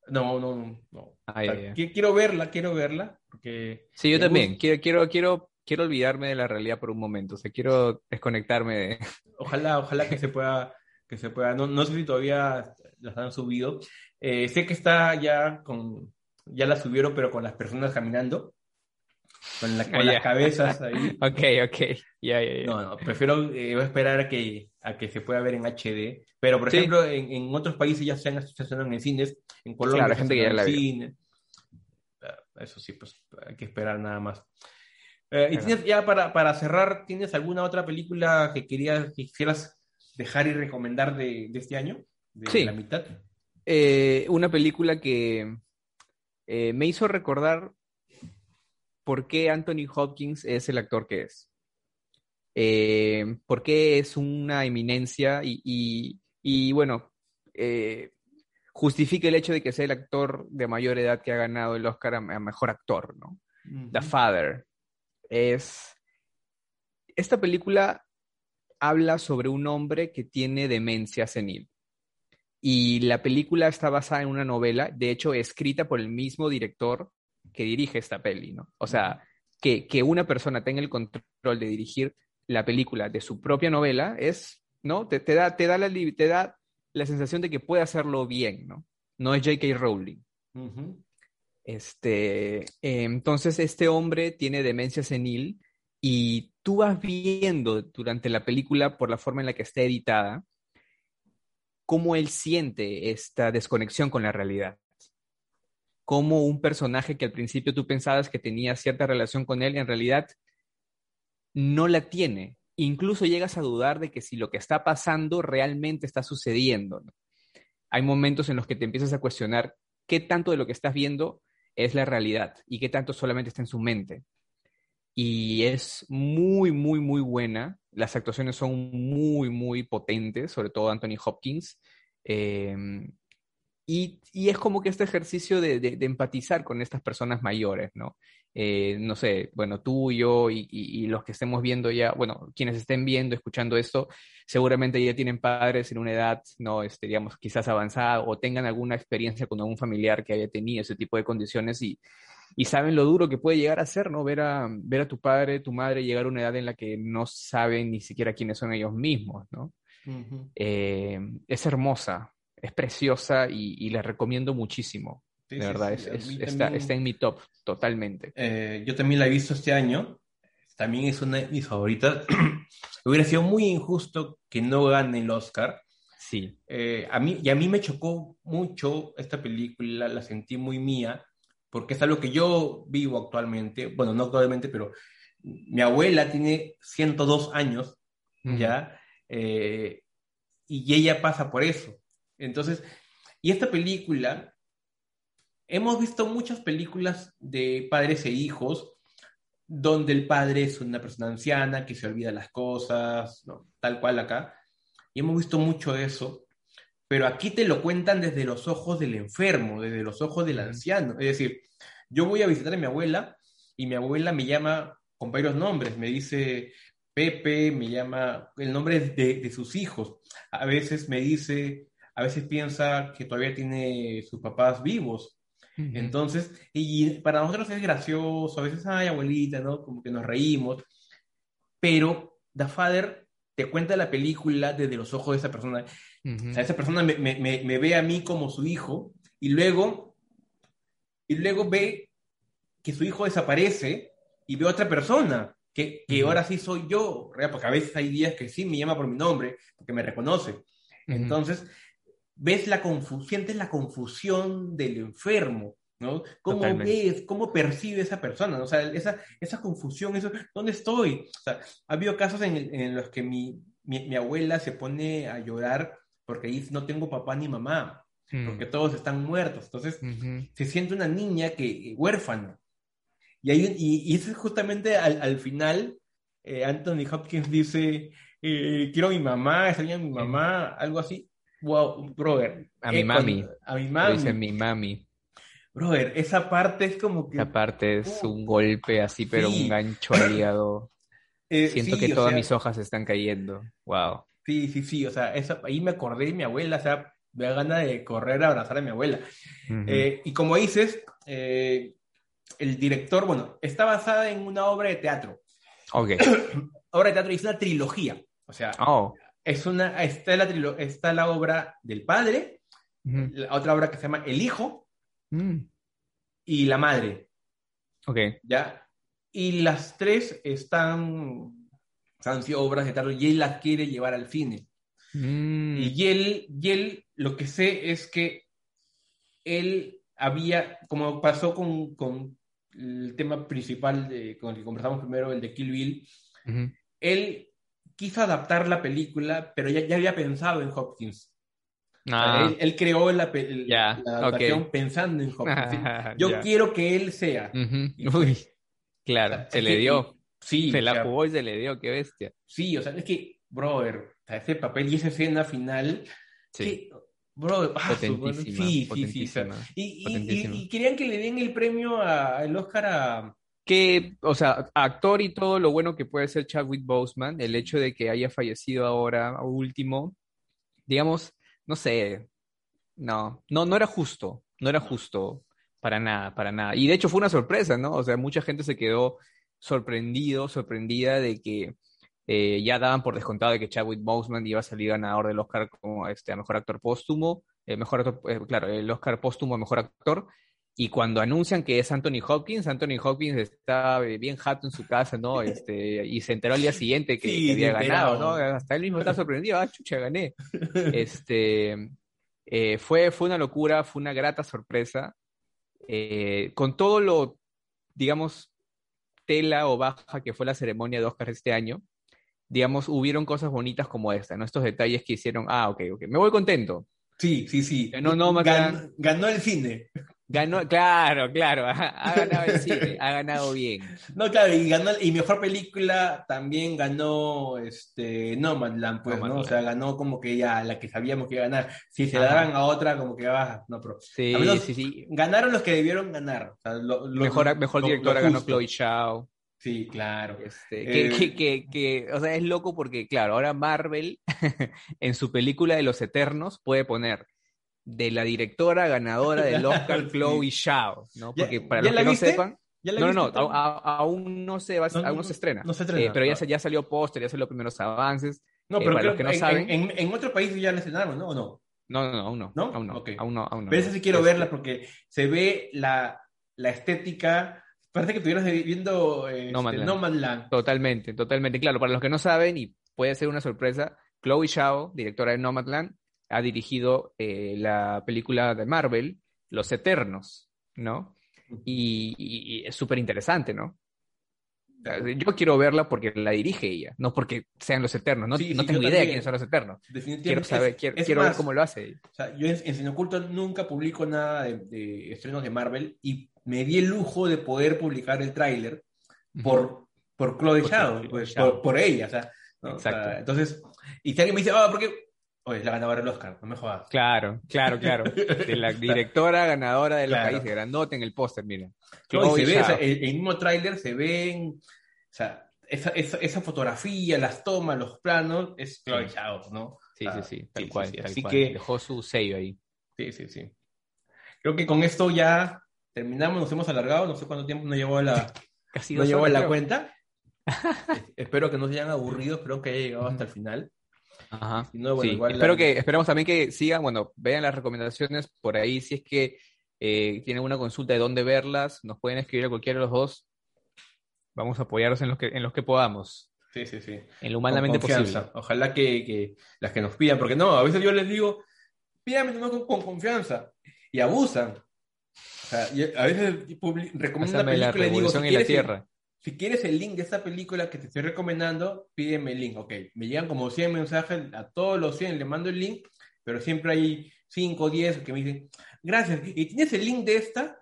No, no, no, no. Ah, O sea, Quiero verla, quiero verla, porque Sí, yo también. gusta. Quiero, quiero, quiero, quiero olvidarme de la realidad por un momento. O sea, quiero desconectarme de. Ojalá, ojalá que se pueda, que se pueda. No, no sé si todavía las han subido. Eh, sé que está ya con, ya la subieron, pero con las personas caminando, con, la- con las cabezas ahí. Ok, ok. Ya, ya. No, no, prefiero eh, voy a esperar a que, a que se pueda ver en HD. Pero, por Sí. ejemplo, en, en otros países ya se han estacionado en cines, en Colombia Claro, gente que ya la cine. Ah, Eso sí, pues hay que esperar nada más. Eh, y tienes, ya para, para cerrar, ¿tienes alguna otra película que querías, que quisieras dejar y recomendar de, de este año? De Sí. la mitad. Eh, una película que eh, me hizo recordar por qué Anthony Hopkins es el actor que es. Eh, por qué es una eminencia y, y- y, bueno, eh, justifica el hecho de que sea el actor de mayor edad que ha ganado el Oscar a, a mejor actor, ¿no? The. Father. Es. Esta película habla sobre un hombre que tiene demencia senil. Y la película está basada en una novela, de hecho, escrita por el mismo director que dirige esta peli, ¿no? O sea, que, que una persona tenga el control de dirigir la película de su propia novela es, ¿no? Te, te da, te, da la, te da la sensación de que puede hacerlo bien, ¿no? No es J.K. Rowling. Este, eh, entonces este hombre tiene demencia senil y tú vas viendo durante la película por la forma en la que está editada cómo él siente esta desconexión con la realidad. Como un personaje que al principio tú pensabas que tenía cierta relación con él, en realidad no la tiene. Incluso llegas a dudar de que si lo que está pasando realmente está sucediendo. Hay momentos en los que te empiezas a cuestionar qué tanto de lo que estás viendo es la realidad y qué tanto solamente está en su mente. Y es muy, muy, muy buena. Las actuaciones son muy, muy potentes, sobre todo Anthony Hopkins. Eh, y, y es como que este ejercicio de, de- de empatizar con estas personas mayores, ¿no? Eh, no sé, bueno, tú, yo y, y- y los que estemos viendo ya, bueno, quienes estén viendo, escuchando esto, seguramente ya tienen padres en una edad, no, este, digamos, quizás avanzada o tengan alguna experiencia con algún familiar que haya tenido ese tipo de condiciones y, y saben lo duro que puede llegar a ser, ¿no? Ver a, ver a tu padre, tu madre llegar a una edad en la que no saben ni siquiera quiénes son ellos mismos, ¿no? Ujú. Eh, es hermosa, es preciosa y, y la recomiendo muchísimo. Sí, de sí, verdad, sí, es- es- está, también. está en mi top totalmente. Eh, yo también la he visto este año. También es una de mis favoritas. Hubiera sido muy injusto que no gane el Oscar. Sí. Eh, a mí, y a mí me chocó mucho esta película, la sentí muy mía, porque es algo que yo vivo actualmente. Bueno, no actualmente, pero mi abuela tiene 102 años ya, eh, y ella pasa por eso. Entonces, y esta película, hemos visto muchas películas de padres e hijos, donde el padre es una persona anciana que se olvida las cosas, ¿no? tal cual acá, y hemos visto mucho eso, pero aquí te lo cuentan desde los ojos del enfermo, desde los ojos del anciano. Es decir, yo voy a visitar a mi abuela y mi abuela me llama con varios nombres, me dice Pepe, me llama el nombre de, de sus hijos. A veces me dice, a veces piensa que todavía tiene sus papás vivos. Entonces, y para nosotros es gracioso, a veces, ay, abuelita, ¿no? Como que nos reímos, pero The Father te cuenta la película desde los ojos de esa persona. Ujú. O sea, esa persona me, me- me- ve a mí como su hijo y luego, y luego ve que su hijo desaparece y ve a otra persona, que, que Ujú. ahora sí soy yo, porque a veces hay días que sí me llama por mi nombre, porque me reconoce. Entonces, ves la confusión, sientes la confusión del enfermo, ¿no? ¿Cómo Totalmente. ves, cómo percibe esa persona? ¿no? O sea, esa, esa confusión, eso, ¿dónde estoy? O sea, ha habido casos en, en los que mi, mi, mi abuela se pone a llorar porque dice, no tengo papá ni mamá, Mm. porque todos están muertos. Entonces, Ujú. se siente una niña que huérfana. Y, hay y, y eso es justamente al, al final, eh, Anthony Hopkins dice, eh, quiero a mi mamá, extraño a mi mamá, algo así. Wow, brother. A mi Eh, mami. cuando- a mi mami. dice mi mami. Brother, esa parte es como que... Esa parte es Uh, un golpe así, pero sí. un gancho al hígado. eh, Siento sí, que todas sea, mis hojas están cayendo. Wow. Sí, sí, sí, o sea, ahí me acordé de mi abuela, o sea, me da ganas de correr a abrazar a mi abuela. Eh, y como dices, eh, el director, bueno, está basada en una obra de teatro. Ok. Obra de teatro y es una trilogía. O sea, Oh. Es una, está, la trilo- está la obra del padre, la otra obra que se llama El hijo Mm. y la madre, Ok. ¿ya? Y las tres están, han sido obras de teatro y él las quiere llevar al cine. Mm. Y él, y él, lo que sé es que él había, como pasó con, con el tema principal de- con el que conversamos primero, el de Kill Bill, él quiso adaptar la película, pero ya, ya había pensado en Hopkins. Ah. él, él creó la, el- la adaptación pensando en Hopkins. ¿sí? Yo quiero que él sea. Uy. o Claro, sea, se le que- dio. Sí, Se o la sea, jugó y se le dio, qué bestia. sí, o sea, es que, brother, o sea, ese papel y esa escena final, Sí. que, brother, ah, su- Potentísima, sí, sí, sí, potentísima. Y, y- Potentísima. y- y querían que le den el premio al Oscar a... Que, o sea, actor y todo lo bueno que puede ser Chadwick Boseman, el hecho de que haya fallecido ahora, último, digamos, no sé, no, no, no era justo, no era justo para nada, para nada. Y de hecho fue una sorpresa, ¿no? O sea, mucha gente se quedó sorprendido, sorprendida de que eh, ya daban por descontado de que Chadwick Boseman iba a salir ganador del Oscar como este, a mejor actor póstumo, eh, mejor actor, eh, claro, el Oscar póstumo a mejor actor. Y cuando anuncian que es Anthony Hopkins, Anthony Hopkins está bien jato en su casa, ¿no? Este, y se enteró al día siguiente que, Sí, que había ganado. ¿no? Hasta él mismo está sorprendido, ah, chucha, gané. Este, eh, fue, fue una locura, fue una grata sorpresa. Eh, con todo lo, digamos, tela o baja que fue la ceremonia de Oscar este año, digamos, hubieron cosas bonitas como esta, ¿no? Estos detalles que hicieron, ah, ok, ok, me voy contento. Sí, sí, sí. Ganó Nomadland. Ganó, ganó el cine. Ganó, claro, claro, ha, ha ganado el cine, ha ganado bien. No, claro, y ganó, y mejor película también ganó este Nomadland, pues, ¿no? Nomadland. O sea, ganó como que ya la que sabíamos que iba a ganar. Si se Ajá. la daban a otra, como que ah, no, pero Sí, menos- sí, sí. ganaron los que debieron ganar. O sea, lo- lo- Mejor, mejor lo- directora ganó. Chloe Zhao. Sí, claro. Este, Eh, que, que, o sea, es loco porque, claro, ahora Marvel en su película de los Eternos puede poner de la directora ganadora del Oscar. Chloe Zhao, ¿no? ¿Ya- Porque para ya los la que no viste? sepan, ¿Ya la no, no, no, a- a- aún no se va, No, aún no, no se estrena. no se estrena, Eh, pero ya, ya salió póster, ya salió los primeros avances. No, eh, pero para creo los que no en, saben- en, en otro país ya la estrenaron, ¿no? ¿O no? No, no, no, aún no. ¿No? Aún no, Ok. aún no, aún no. Pero esa sí quiero Este, verla porque se ve la, la estética. Parece que estuvieras viendo este, Nomadland. Nomadland. Totalmente, totalmente. Claro, para los que no saben, y puede ser una sorpresa, Chloe Zhao, directora de Nomadland, ha dirigido eh, la película de Marvel, Los Eternos, ¿no? Y, y- y es súper interesante, ¿no? Yo quiero verla porque la dirige ella, no porque sean los Eternos. No, Sí, no sí, tengo idea de quiénes son los Eternos. Definitivamente. Quiero saber, es- quiero, es quiero ver más, cómo lo hace. O sea, yo en, en Cine Oculto nunca publico nada de, de estrenos de Marvel y me di el lujo de poder publicar el tráiler por, por Chloe Por Zhao, Chloe pues, por, por ella, o sea, ¿no? O sea, Exacto. entonces, y si alguien me dice, ah, ¿por qué? Oye, la ganadora del Oscar, no me jodas. Claro, claro, claro. De la directora ganadora de los Claro. países, grandote en el póster, mira. No, se ve, o sea, Zhao. el, el mismo tráiler se ven, o sea, esa, esa, esa fotografía, las tomas, los planos, es Chloe Sí. ¿no? Sí, Ah, sí, sí, tal sí, cual, sí, sí. tal Así cual. que- Dejó su sello ahí. Sí, sí, sí. Creo que con esto ya terminamos, nos hemos alargado, no sé cuánto tiempo nos llevó la, Casi no llevó horas, la creo. cuenta. Es- espero que no se hayan aburrido, espero que haya llegado hasta el final. Ajá. Si no, bueno, Sí, igual la- espero que, esperamos también que sigan, bueno, vean las recomendaciones por ahí, si es que eh, tienen una consulta de dónde verlas, nos pueden escribir a cualquiera de los dos. Vamos a apoyarlos en los que, en los que podamos, Sí, sí, sí. en lo humanamente posible. Ojalá que, que las que nos pidan, porque no, a veces yo les digo, pídame nomás con, con confianza. Y abusan. O sea, y a veces recomiendo una la y digo, si revolución y la tierra. Si quieres el link de esta película que te estoy recomendando, pídeme el link. Ok, me llegan como 100 mensajes, a todos los 100 le mando el link, pero siempre hay 5 o 10 que me dicen, gracias, ¿y tienes el link de esta?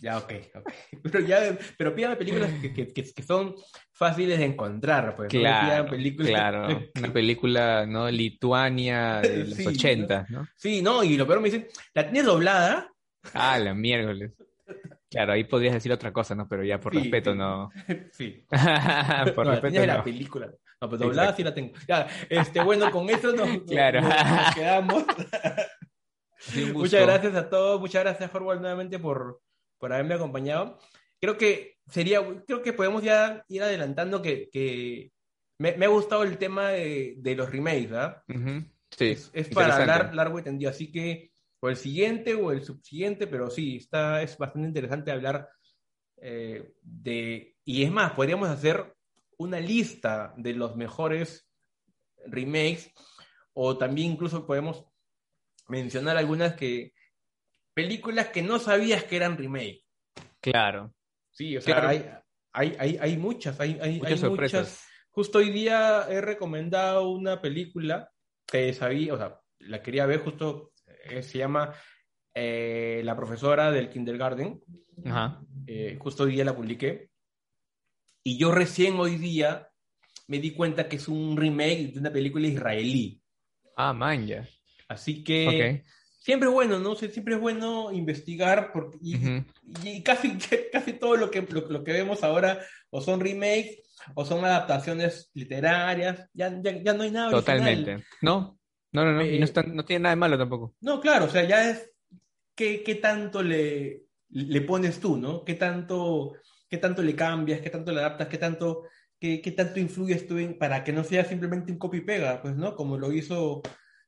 Ya, ok, ok. Pero, ya, pero pídame películas que, que, que son fáciles de encontrar, pues. Claro, no películas... claro. Una película, ¿no? Lituania de los Sí, 80, ¿no? Sí, no, y lo peor me dicen, ¿la tienes doblada? Ah, la miércoles. Claro, ahí podrías decir otra cosa, ¿no? Pero ya por Sí, respeto sí. no. sí. por no, la respeto la no. película. No, pero doblada sí la tengo. Ya, este, bueno, con eso nos, Claro. nos- nos quedamos. Muchas gracias a todos, muchas gracias, Forward, nuevamente por, por haberme acompañado. Creo que sería, creo que podemos ya ir adelantando que, que me, me ha gustado el tema de, de los remakes, ¿verdad? Ujú, Sí, es, es para hablar largo y tendido, así que o el siguiente o el subsiguiente, pero sí, está, es bastante interesante hablar eh, de, y es más, podríamos hacer una lista de los mejores remakes, o también incluso podemos mencionar algunas que, películas que no sabías que eran remake. Claro. Sí, o sea, Claro. hay, hay, hay, hay muchas, hay, hay, Muchas hay sorpresas. muchas. Justo hoy día he recomendado una película que sabía, o sea, la quería ver justo, eh, se llama eh, La profesora del kindergarten. Ajá. Eh, justo hoy día la publiqué. Y yo recién hoy día me di cuenta que es un remake de una película israelí. Ah, man, ya. Así que Ok. siempre es bueno, ¿no? Sie- Siempre es bueno investigar porque, y, Ujú. y casi, casi todo lo que, lo, lo que vemos ahora o son remakes o son adaptaciones literarias. Ya, ya, ya no hay nada original. Totalmente. No, no, no. Y no, está- no tiene nada de malo tampoco. No, claro, o sea, ya es qué, qué tanto le, le pones tú, ¿no? ¿Qué tanto, qué tanto le cambias, qué tanto le adaptas, qué tanto, qué, qué tanto influyes tú en- para que no sea simplemente un copy y pega, pues, ¿no? Como lo hizo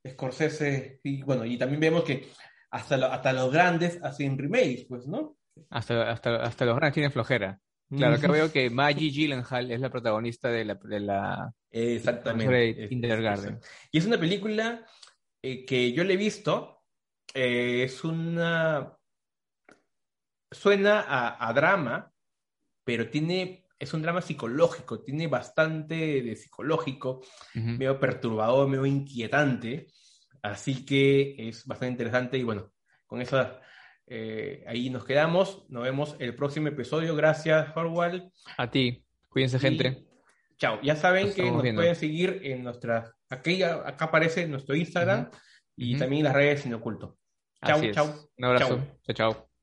Scorsese. Y bueno, y también vemos que hasta, lo- hasta los grandes hacen remakes, pues, ¿no? Hasta, hasta, hasta los grandes tienen flojera. Claro, acá veo que Maggie Gyllenhaal es la protagonista de la, de la Exactamente. Kindergarten. Y es una película eh, que yo le he visto. eh, es una. Suena a, a drama, pero tiene. Es un drama psicológico, tiene bastante de psicológico, medio perturbador, medio inquietante. Así que es bastante interesante. Y bueno, con eso eh, ahí nos quedamos. Nos vemos el próximo episodio. Gracias, Horwald. A ti. Cuídense, gente. Chao. Ya saben Nos que nos viendo. pueden seguir en nuestras. Aquí, acá aparece nuestro Instagram y también las redes sin oculto. Chao, chao. Un abrazo. Chao. chao.